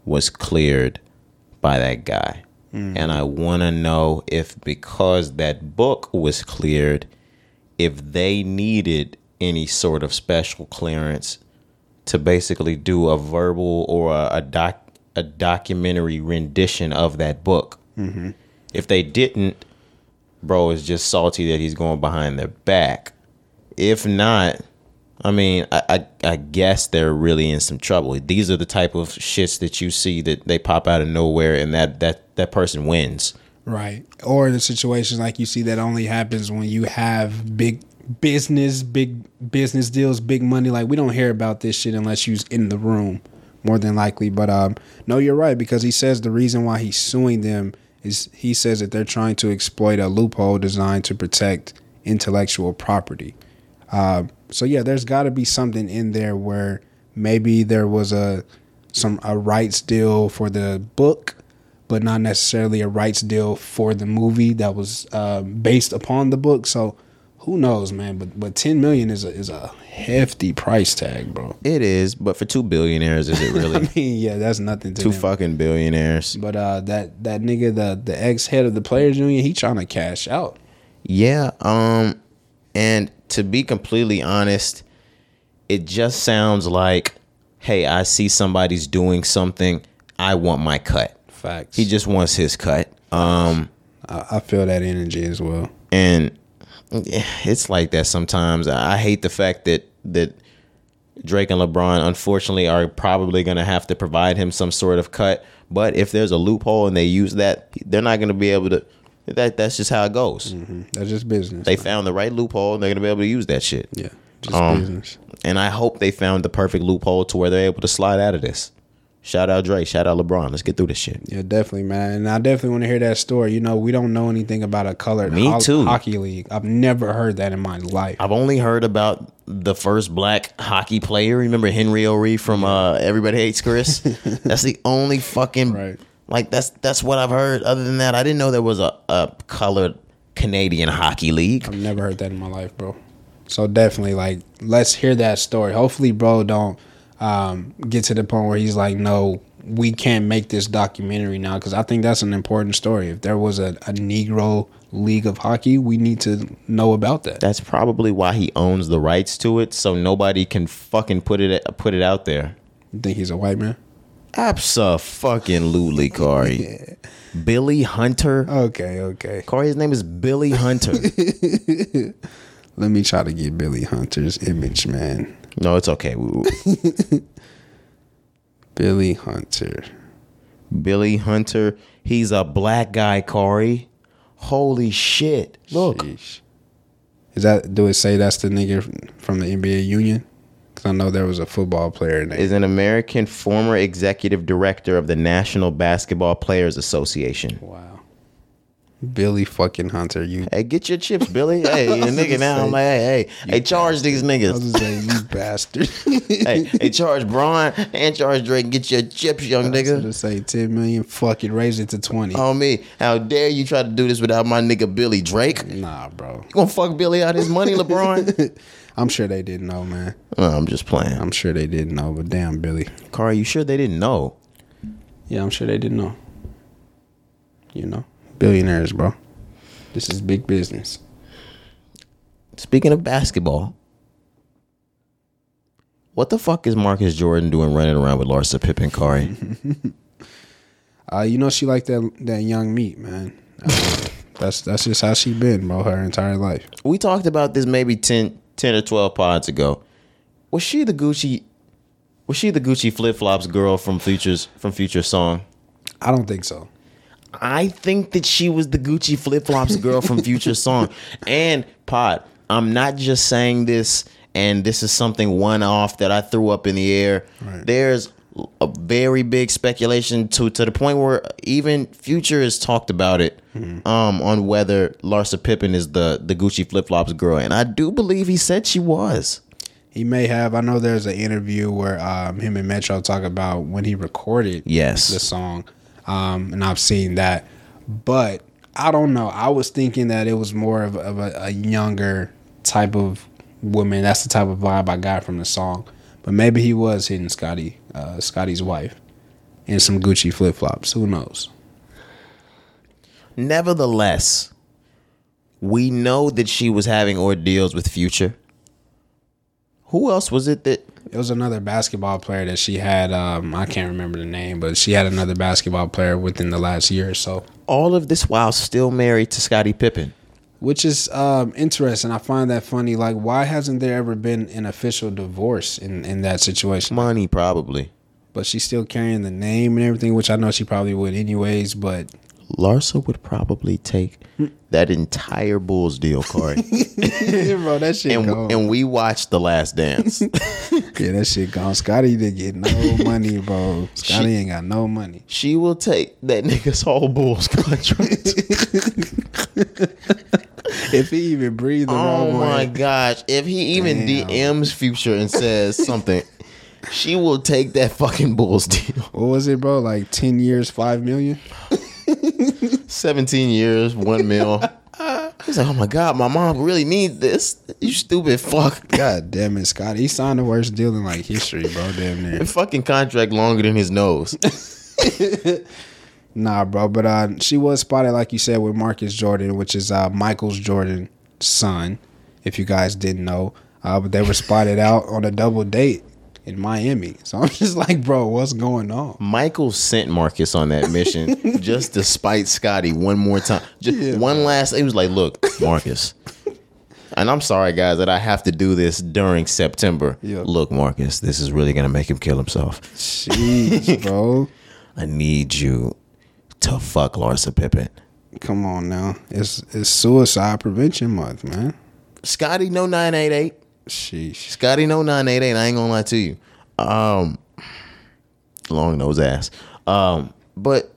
was cleared by that guy. Hmm. And I want to know if because that book was cleared, if they needed any sort of special clearance to basically do a verbal or a, a doc a documentary rendition of that book. Mm-hmm. If they didn't, bro, is just salty that he's going behind their back. If not, I mean, I, I I guess they're really in some trouble. These are the type of shits that you see that they pop out of nowhere and that that that person wins. Right. Or the situations like you see that only happens when you have big business, big business deals, big money. Like we don't hear about this shit unless you's in the room, more than likely. But um, no, you're right because he says the reason why he's suing them is he says that they're trying to exploit a loophole designed to protect intellectual property. Uh, so yeah, there's got to be something in there where maybe there was a some a rights deal for the book, but not necessarily a rights deal for the movie that was uh, based upon the book. So who knows, man? But but ten million is a is a hefty price tag, bro. It is, but for two billionaires, is it really? I mean, yeah, that's nothing to two them. fucking billionaires. But uh, that that nigga, the the ex head of the players union, he trying to cash out. Yeah, um and to be completely honest, it just sounds like hey, I see somebody's doing something, I want my cut. Facts. He just wants his cut. Um I, I feel that energy as well. and it's like that sometimes. I hate the fact that that Drake and LeBron unfortunately are probably going to have to provide him some sort of cut, but if there's a loophole and they use that, they're not going to be able to that that's just how it goes. That's just business. They found the right loophole and they're going to be able to use that shit. yeah, just Um, business. And I hope they found the perfect loophole to where they're able to slide out of this. Shout out Drake, shout out LeBron. Let's get through this shit. Yeah, definitely, man. And I definitely want to hear that story. You know, we don't know anything about a colored Me ho- too. hockey league. I've never heard that in my life. I've only heard about the first black hockey player. Remember Henry O'Ree from uh, Everybody Hates Chris? That's the only fucking Right. Like that's that's what I've heard. Other than that, I didn't know there was a, a colored Canadian hockey league. I've never heard that in my life, bro. So definitely, like, let's hear that story. Hopefully, bro, don't um, get to the point where he's like, no, we can't make this documentary now because I think that's an important story. If there was a, a Negro league of hockey, we need to know about that. That's probably why he owns the rights to it, so nobody can fucking put it put it out there. You think he's a white man? Absolutely, Corey. Billy Hunter. Okay, okay. Corey, his name is Billy Hunter. Let me try to get Billy Hunter's image, man. No, it's okay. Billy Hunter. Billy Hunter. He's a black guy, Corey. Holy shit. Look. Sheesh. Is that do it say that's the nigga from the NBA union? Because I know there was a football player in there. Is an American former executive director of the National Basketball Players Association. wow. Billy fucking Hunter, you. Hey, get your chips, Billy. Hey, a nigga now. I'm like, hey, hey, hey, charge these I was niggas. gonna say you bastard. hey, hey, charge Bron and charge Drake. Get your chips, young I was nigga. gonna say ten million. Fucking raise it to twenty. On me. How dare you try to do this without my nigga Billy Drake? Nah, bro. You gonna fuck Billy out his money, LeBron? I'm sure they didn't know, man. I'm just playing. I'm sure they didn't know, but damn, Billy. Car, you sure they didn't know? Yeah, I'm sure they didn't know. You know, billionaires, bro. This is big business. Speaking of basketball, what the fuck is Marcus Jordan doing running around with Larsa Pippen, Cari? Uh, you know she like that that young meat, man. Uh, that's that's just how she been, bro, her entire life. we talked about this maybe 10, 10 or 12 pods ago. Was she the Gucci was she the Gucci flip flops girl from Future's from Future's song? I don't think so. I think that she was the Gucci flip flops girl from Future's song. And Pod, I'm not just saying this and this is something one off that I threw up in the air. There's a very big speculation to to the point where even Future has talked about it um on whether Larsa Pippen is the the Gucci flip flops girl. And I do believe he said she was. He may have. I know there's an interview where um, him and Metro talk about when he recorded Yes. the song, um, and I've seen that. But I don't know. I was thinking that it was more of, of a, a younger type of woman. That's the type of vibe I got from the song. But maybe he was hitting Scottie, uh, Scottie's wife, in some Gucci flip flops. Who knows? Nevertheless, we know that she was having ordeals with Future. Who else was it that It was another basketball player that she had. Um, I can't remember the name, but she had another basketball player within the last year or so. all of this while still married to Scottie Pippen? which is um, interesting. I find that funny. Like, why hasn't there ever been an official divorce in in that situation? Money, probably. But she's still carrying the name and everything, which I know she probably would anyways. But Larsa would probably take that entire Bulls deal, Corey. bro, that shit and, gone. and we watched The Last Dance. yeah, that shit gone. Scottie didn't get no money, bro. Scottie ain't got no money. she will take that nigga's whole Bulls contract. If he even breathed the oh wrong my way, gosh. If he even Damn. DMs Future and says something, she will take that fucking Bulls deal. what was it, bro? Like ten years, five million. 17 years, one mil. He's like, oh my God, my mom really needs this. You stupid fuck. God damn it, Scottie. He signed the worst deal in like history, bro. Damn near. The fucking contract longer than his nose. Nah, bro, but uh, she was spotted, like you said, with Marcus Jordan, which is uh, Michael's Jordan's son, if you guys didn't know. Uh, but they were spotted out on a double date in Miami. So I'm just like, bro, what's going on? Michael sent Marcus on that mission just to spite Scottie one more time. Just one last. He was like, "Look, Marcus." And I'm sorry, guys, that I have to do this during September. Yeah. Look, Marcus, this is really gonna make him kill himself. Jeez, bro. I need you to fuck Larsa Pippen. Come on now. It's it's suicide prevention month, man. Scottie, no nine eight eight. Sheesh. Scottie, no nine eight eight. I ain't gonna lie to you. Um, long nose ass. Um, but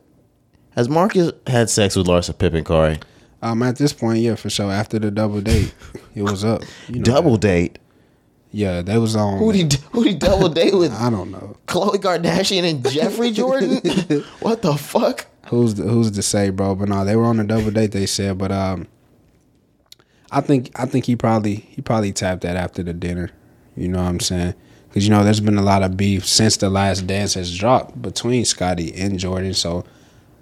has Marcus had sex with Larsa Pippen, Corey? Um, at this point, yeah, for sure. After the double date, it was up. You know Double date. Yeah, they was on. Who did who did double date with? I don't know. Khloe Kardashian and Jeffrey Jordan. what the fuck? Who's the, who's to say, bro? But no, they were on a double date. They said, but um, I think I think he probably he probably tapped that after the dinner. You know what I'm saying? Because you know there's been a lot of beef since the last dance has dropped between Scottie and Jordan. So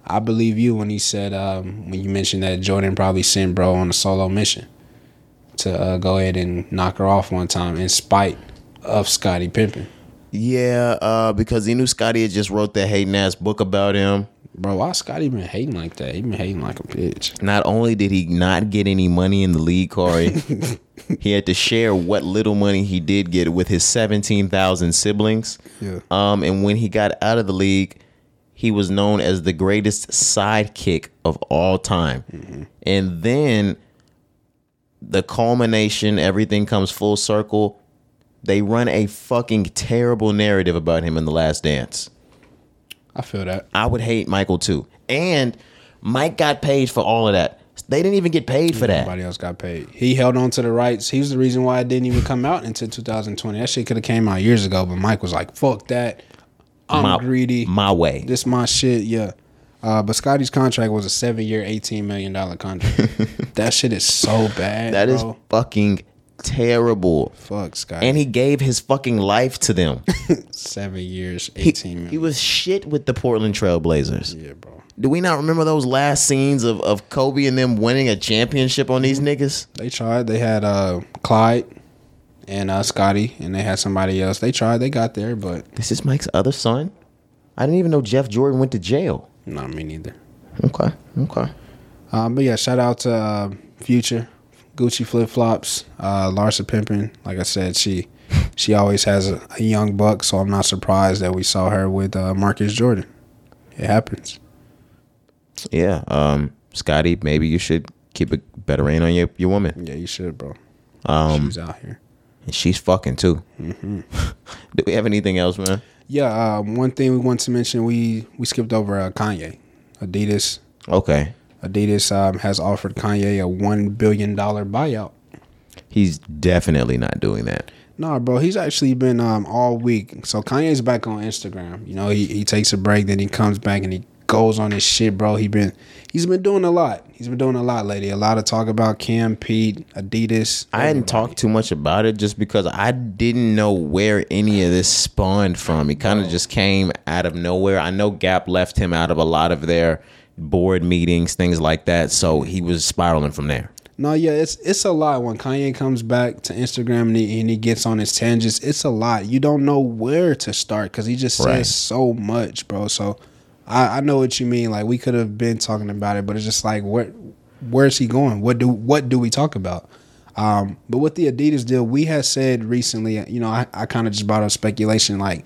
I believe you when he said um, when you mentioned that Jordan probably sent bro on a solo mission to uh, go ahead and knock her off one time in spite of Scottie Pippen. Yeah, uh, because he knew Scottie had just wrote that hating ass book about him. Bro, why Scottie been hating like that? He been hating like a bitch. Not only did he not get any money in the league, Corey, he had to share what little money he did get with his seventeen thousand siblings. Yeah. Um, and when he got out of the league, he was known as the greatest sidekick of all time. And then the culmination, everything comes full circle. They run a fucking terrible narrative about him in the last dance. I feel that. I would hate Michael too. And Mike got paid for all of that. They didn't even get paid for that. Nobody else got paid. He held on to the rights. He was the reason why it didn't even come out until 2020. That shit could have came out years ago, but Mike was like, "Fuck that, I'm my, greedy. My way. this my shit." Yeah. Uh, but Scottie's contract was a seven-year, eighteen million dollar contract. that shit is so bad. That is bro. fucking terrible. fuck Scottie. And he gave his fucking life to them. seven years, he, eighteen million. he was shit with the Portland Trailblazers. yeah, bro. Do we not remember those last scenes of, of Kobe and them winning a championship on these niggas? They tried. They had uh, Clyde and uh, Scottie, and they had somebody else. They tried. They got there, but This is Mike's other son? I didn't even know Jeff Jordan went to jail. not me neither. Okay. Okay. Um, but yeah, shout out to uh, Future, Gucci flip flops, uh, Larsa Pimpin. Like I said, she she always has a, a young buck, so I'm not surprised that we saw her with uh, Marcus Jordan. It happens. Yeah. Um, Scottie, maybe you should keep a better rein on your, your woman. Yeah, you should, bro. Um, She's out here. and she's fucking too. Do we have anything else, man? Yeah, um, one thing we want to mention we we skipped over uh, Kanye, Adidas. Okay. Adidas um, has offered Kanye a one billion dollar buyout. He's definitely not doing that. Nah, bro, he's actually been um all week. So Kanye's back on Instagram. You know, he, he takes a break, then he comes back and he goes on his shit, bro. He been he's been doing a lot. He's been doing a lot lately. A lot of talk about Cam, Pete, Adidas. I hadn't everybody. talked too much about it just because I didn't know where any of this spawned from. It kind of just came out of nowhere. I know Gap left him out of a lot of their board meetings, things like that. So he was spiraling from there. No, yeah, it's it's a lot when Kanye comes back to Instagram and he, and he gets on his tangents. It's a lot. You don't know where to start because he just Right. says so much, bro. So I, I know what you mean. Like we could have been talking about it, but it's just like where where's he going? What do what do we talk about? Um, but with the Adidas deal, we had said recently, you know, I, I kind of just brought up speculation, like,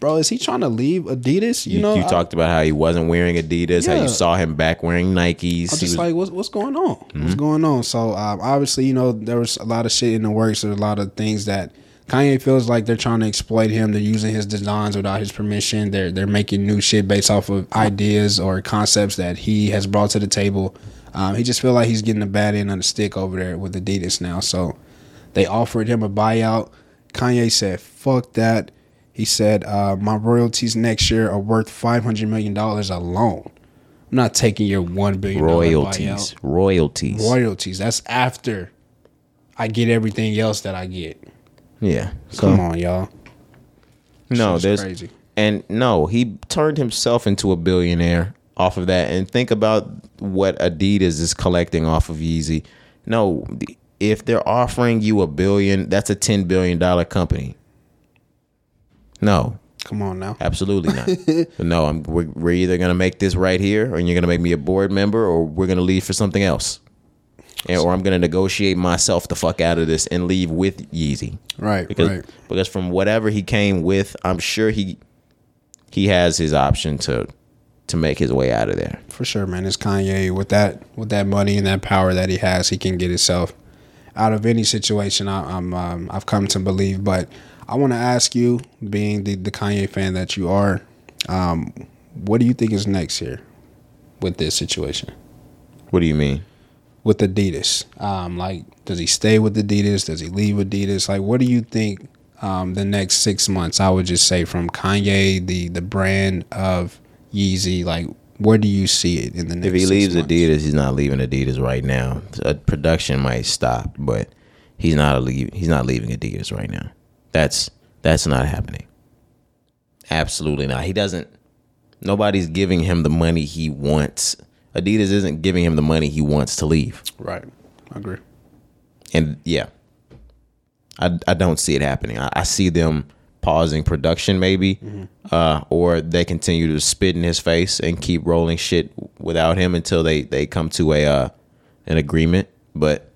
bro, is he trying to leave Adidas? You, You, know, you I- talked about how he wasn't wearing Adidas, how you saw him back wearing Nikes. I'm just was- Mm-hmm. like, what's what's going on? What's going on? So um, obviously, you know, there was a lot of shit in the works. There's a lot of things that Kanye feels like they're trying to exploit him. They're using his designs without his permission. They're they're making new shit based off of ideas or concepts that he has brought to the table. Um, he just feel like he's getting a bad end of the stick over there with Adidas now. So they offered him a buyout. Kanye said, "Fuck that." He said, uh, "My royalties next year are worth five hundred million dollars alone. I'm not taking your one billion royalties. buyout. Royalties. Royalties. That's after I get everything else that I get. yeah. So, Come on, y'all. No, there's crazy. and no, he turned himself into a billionaire off of that. And think about what Adidas is collecting off of Yeezy. No, the- if they're offering you a billion, that's a ten billion dollar company. No, Come on now. absolutely not. no, I'm, we're, we're either gonna make this right here, or you're gonna make me a board member, or we're gonna leave for something else. And, or I'm gonna negotiate myself the fuck out of this and leave with Yeezy Right, because right. because from whatever he came with, I'm sure he he has his option to to make his way out of there. For sure, man. It's Kanye with that with that money and that power that he has, he can get himself out of any situation. I, I'm um, I've come to believe. But I want to ask you, being the the Kanye fan that you are, um, what do you think is next here with this situation? What do you mean? with Adidas? Um, like, does he stay with Adidas? Does he leave Adidas? Like, what do you think um, the next six months? I would just say from Kanye, the the brand of Yeezy. Like, where do you see it in the next? If he leaves months? Adidas, he's not leaving Adidas right now. Uh, production might stop, but he's not a leave, he's not leaving Adidas right now. That's that's not happening. Absolutely not. He doesn't. Nobody's giving him the money he wants. Adidas isn't giving him the money he wants to leave. right? I agree. And yeah, I, I don't see it happening. I, I see them pausing production maybe, uh, or they continue to spit in his face and keep rolling shit without him until they they come to a uh, an agreement. But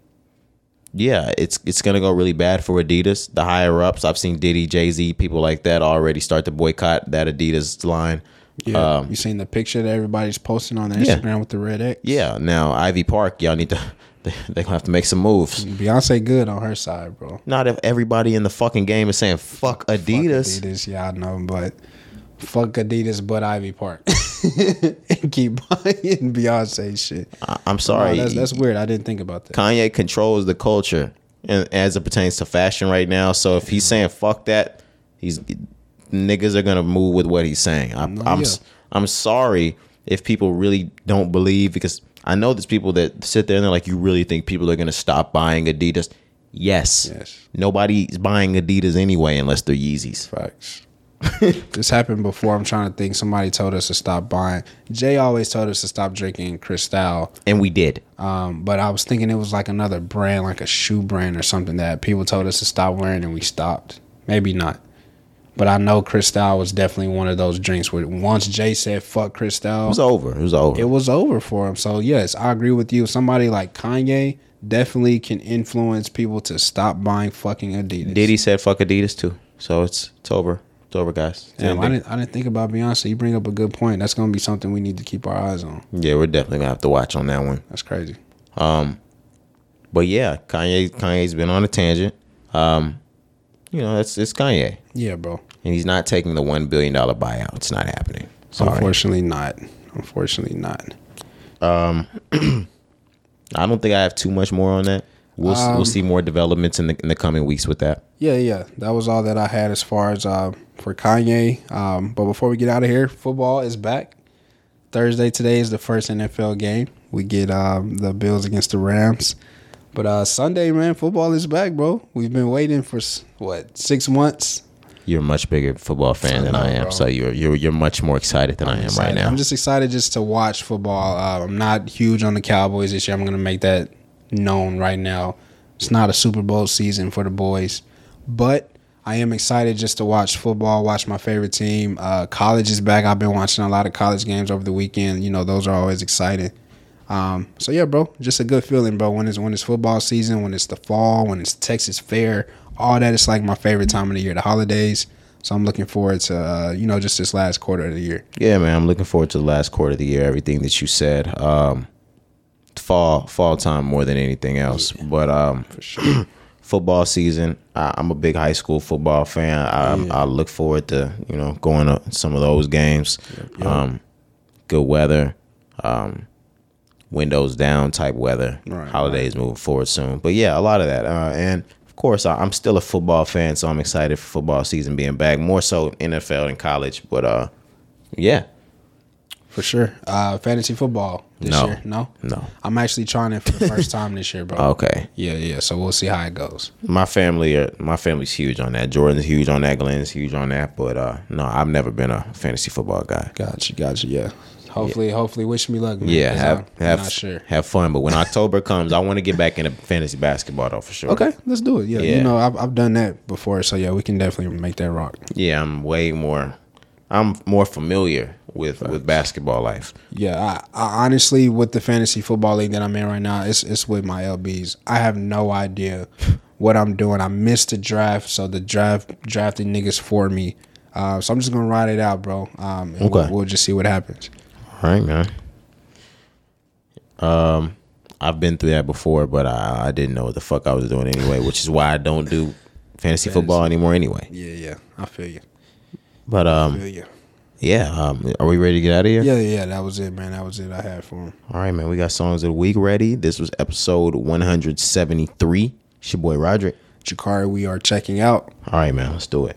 yeah, it's it's gonna go really bad for Adidas. The higher ups, I've seen Diddy, Jay Z, people like that already start to boycott that Adidas line. Yeah, Um, you seen the picture that everybody's posting on their Yeah. Instagram with the red X? yeah, now Ivy Park, y'all need to they, they're gonna have to make some moves. Beyonce good on her side, bro. Not if everybody in the fucking game is saying fuck Adidas. Fuck Adidas, yeah, I know, but fuck Adidas, but Ivy Park, and keep buying Beyonce shit. I- I'm sorry. No, that's, that's weird. I didn't think about that. Kanye controls the culture and as it pertains to fashion right now. So if he's saying fuck that, he's niggas are gonna move with what he's saying. I, No, I'm yeah. I'm sorry if people really don't believe because I know there's people that sit there and they're like, you really think people are gonna stop buying Adidas? Yes. Yes. Nobody's buying Adidas anyway unless they're Yeezys. Facts. this happened before. I'm trying to think. Somebody told us to stop buying. Jay always told us to stop drinking Cristal. And we did. Um, but I was thinking it was like another brand, like a shoe brand or something that people told us to stop wearing and we stopped. Maybe not. But I know Cristal was definitely one of those drinks where once Jay said fuck Cristal, It was over. It was over. it was over for him. So yes, I agree with you. Somebody like Kanye definitely can influence people to stop buying fucking Adidas. Diddy said fuck Adidas too. So it's it's over. It's over, guys. Damn, I didn't I didn't think about Beyonce. You bring up a good point. That's gonna be something we need to keep our eyes on. Yeah, we're definitely gonna have to watch on that one. That's crazy. Um, But yeah, Kanye Kanye's been on a tangent. Um, you know, it's it's Kanye, Yeah, bro. and he's not taking the one billion dollar buyout. It's not happening. Sorry, Unfortunately not. Unfortunately not. Um, I don't think I have too much more on that. We'll Um, we'll see more developments in the in the coming weeks with that. Yeah, yeah. That was all that I had as far as uh, for Kanye. Um, but before we get out of here, football is back. Thursday today is the first NFL game. We get um, the Bills against the Rams. But uh, Sunday, man, football is back, bro. We've been waiting for what six months. You're a much bigger football fan than I know, I am, bro. so you're you're you're much more excited than I am right excited. now. I'm just excited just to watch football. Uh, I'm not huge on the Cowboys this year. I'm going to make that known right now. It's not a Super Bowl season for the boys, but I am excited just to watch football, watch my favorite team. Uh, college is back. I've been watching a lot of college games over the weekend. You know, those are always exciting. Um, so yeah, bro, just a good feeling, bro. When it's when it's football season, when it's the fall, when it's Texas Fair, all that. It's like my favorite time of the year, the holidays. So I'm looking forward to uh, you know just this last quarter of the year. Yeah, man, I'm looking forward to the last quarter of the year. Everything that you said, um, fall fall time more than anything else. But um, For sure. football season, I, I'm a big high school football fan. I, I look forward to you know going to some of those games. Um, good weather, um, windows down type weather. Right, Holidays moving forward soon. But yeah, a lot of that. Uh, and of course, I, I'm still a football fan, so I'm excited for football season being back. More so NFL and college, but uh, yeah. For sure. Uh, fantasy football this No. year. No? No. I'm actually trying it for the first time this year, bro. Okay. Yeah, yeah. So we'll see how it goes. My family, are, my family's huge on that. Jordan's huge on that. Glenn's huge on that. But uh, no, I've never been a fantasy football guy. Gotcha, gotcha. Yeah. Hopefully, hopefully, wish me luck. Man, Yeah, have I'm have not sure. have fun. But when October comes, I want to get back into fantasy basketball though for sure. Okay, let's do it. Yeah, Yeah. you know, I've, I've done that before, so yeah, we can definitely make that rock. Yeah, I'm way more. I'm more familiar with with basketball life. Yeah, I, I honestly, with the fantasy football league that I'm in right now, it's it's with my LBs. I have no idea what I'm doing. I missed the draft, so the draft drafted niggas for me. Uh, so I'm just gonna ride it out, bro. Um, and we'll, Okay. we'll just see what happens. All right, man. Um, I've been through that before, but I, I didn't know what the fuck I was doing anyway, which is why I don't do fantasy football anymore anyway. Yeah, yeah, I feel you. But I um, feel you yeah, um, are we ready to get out of here? Yeah, yeah, that was it, man. That was it I had for him. All right, man. We got songs of the week ready. This was episode 173. It's your boy Roderick. Jakari, we are checking out. All right, man. Let's do it.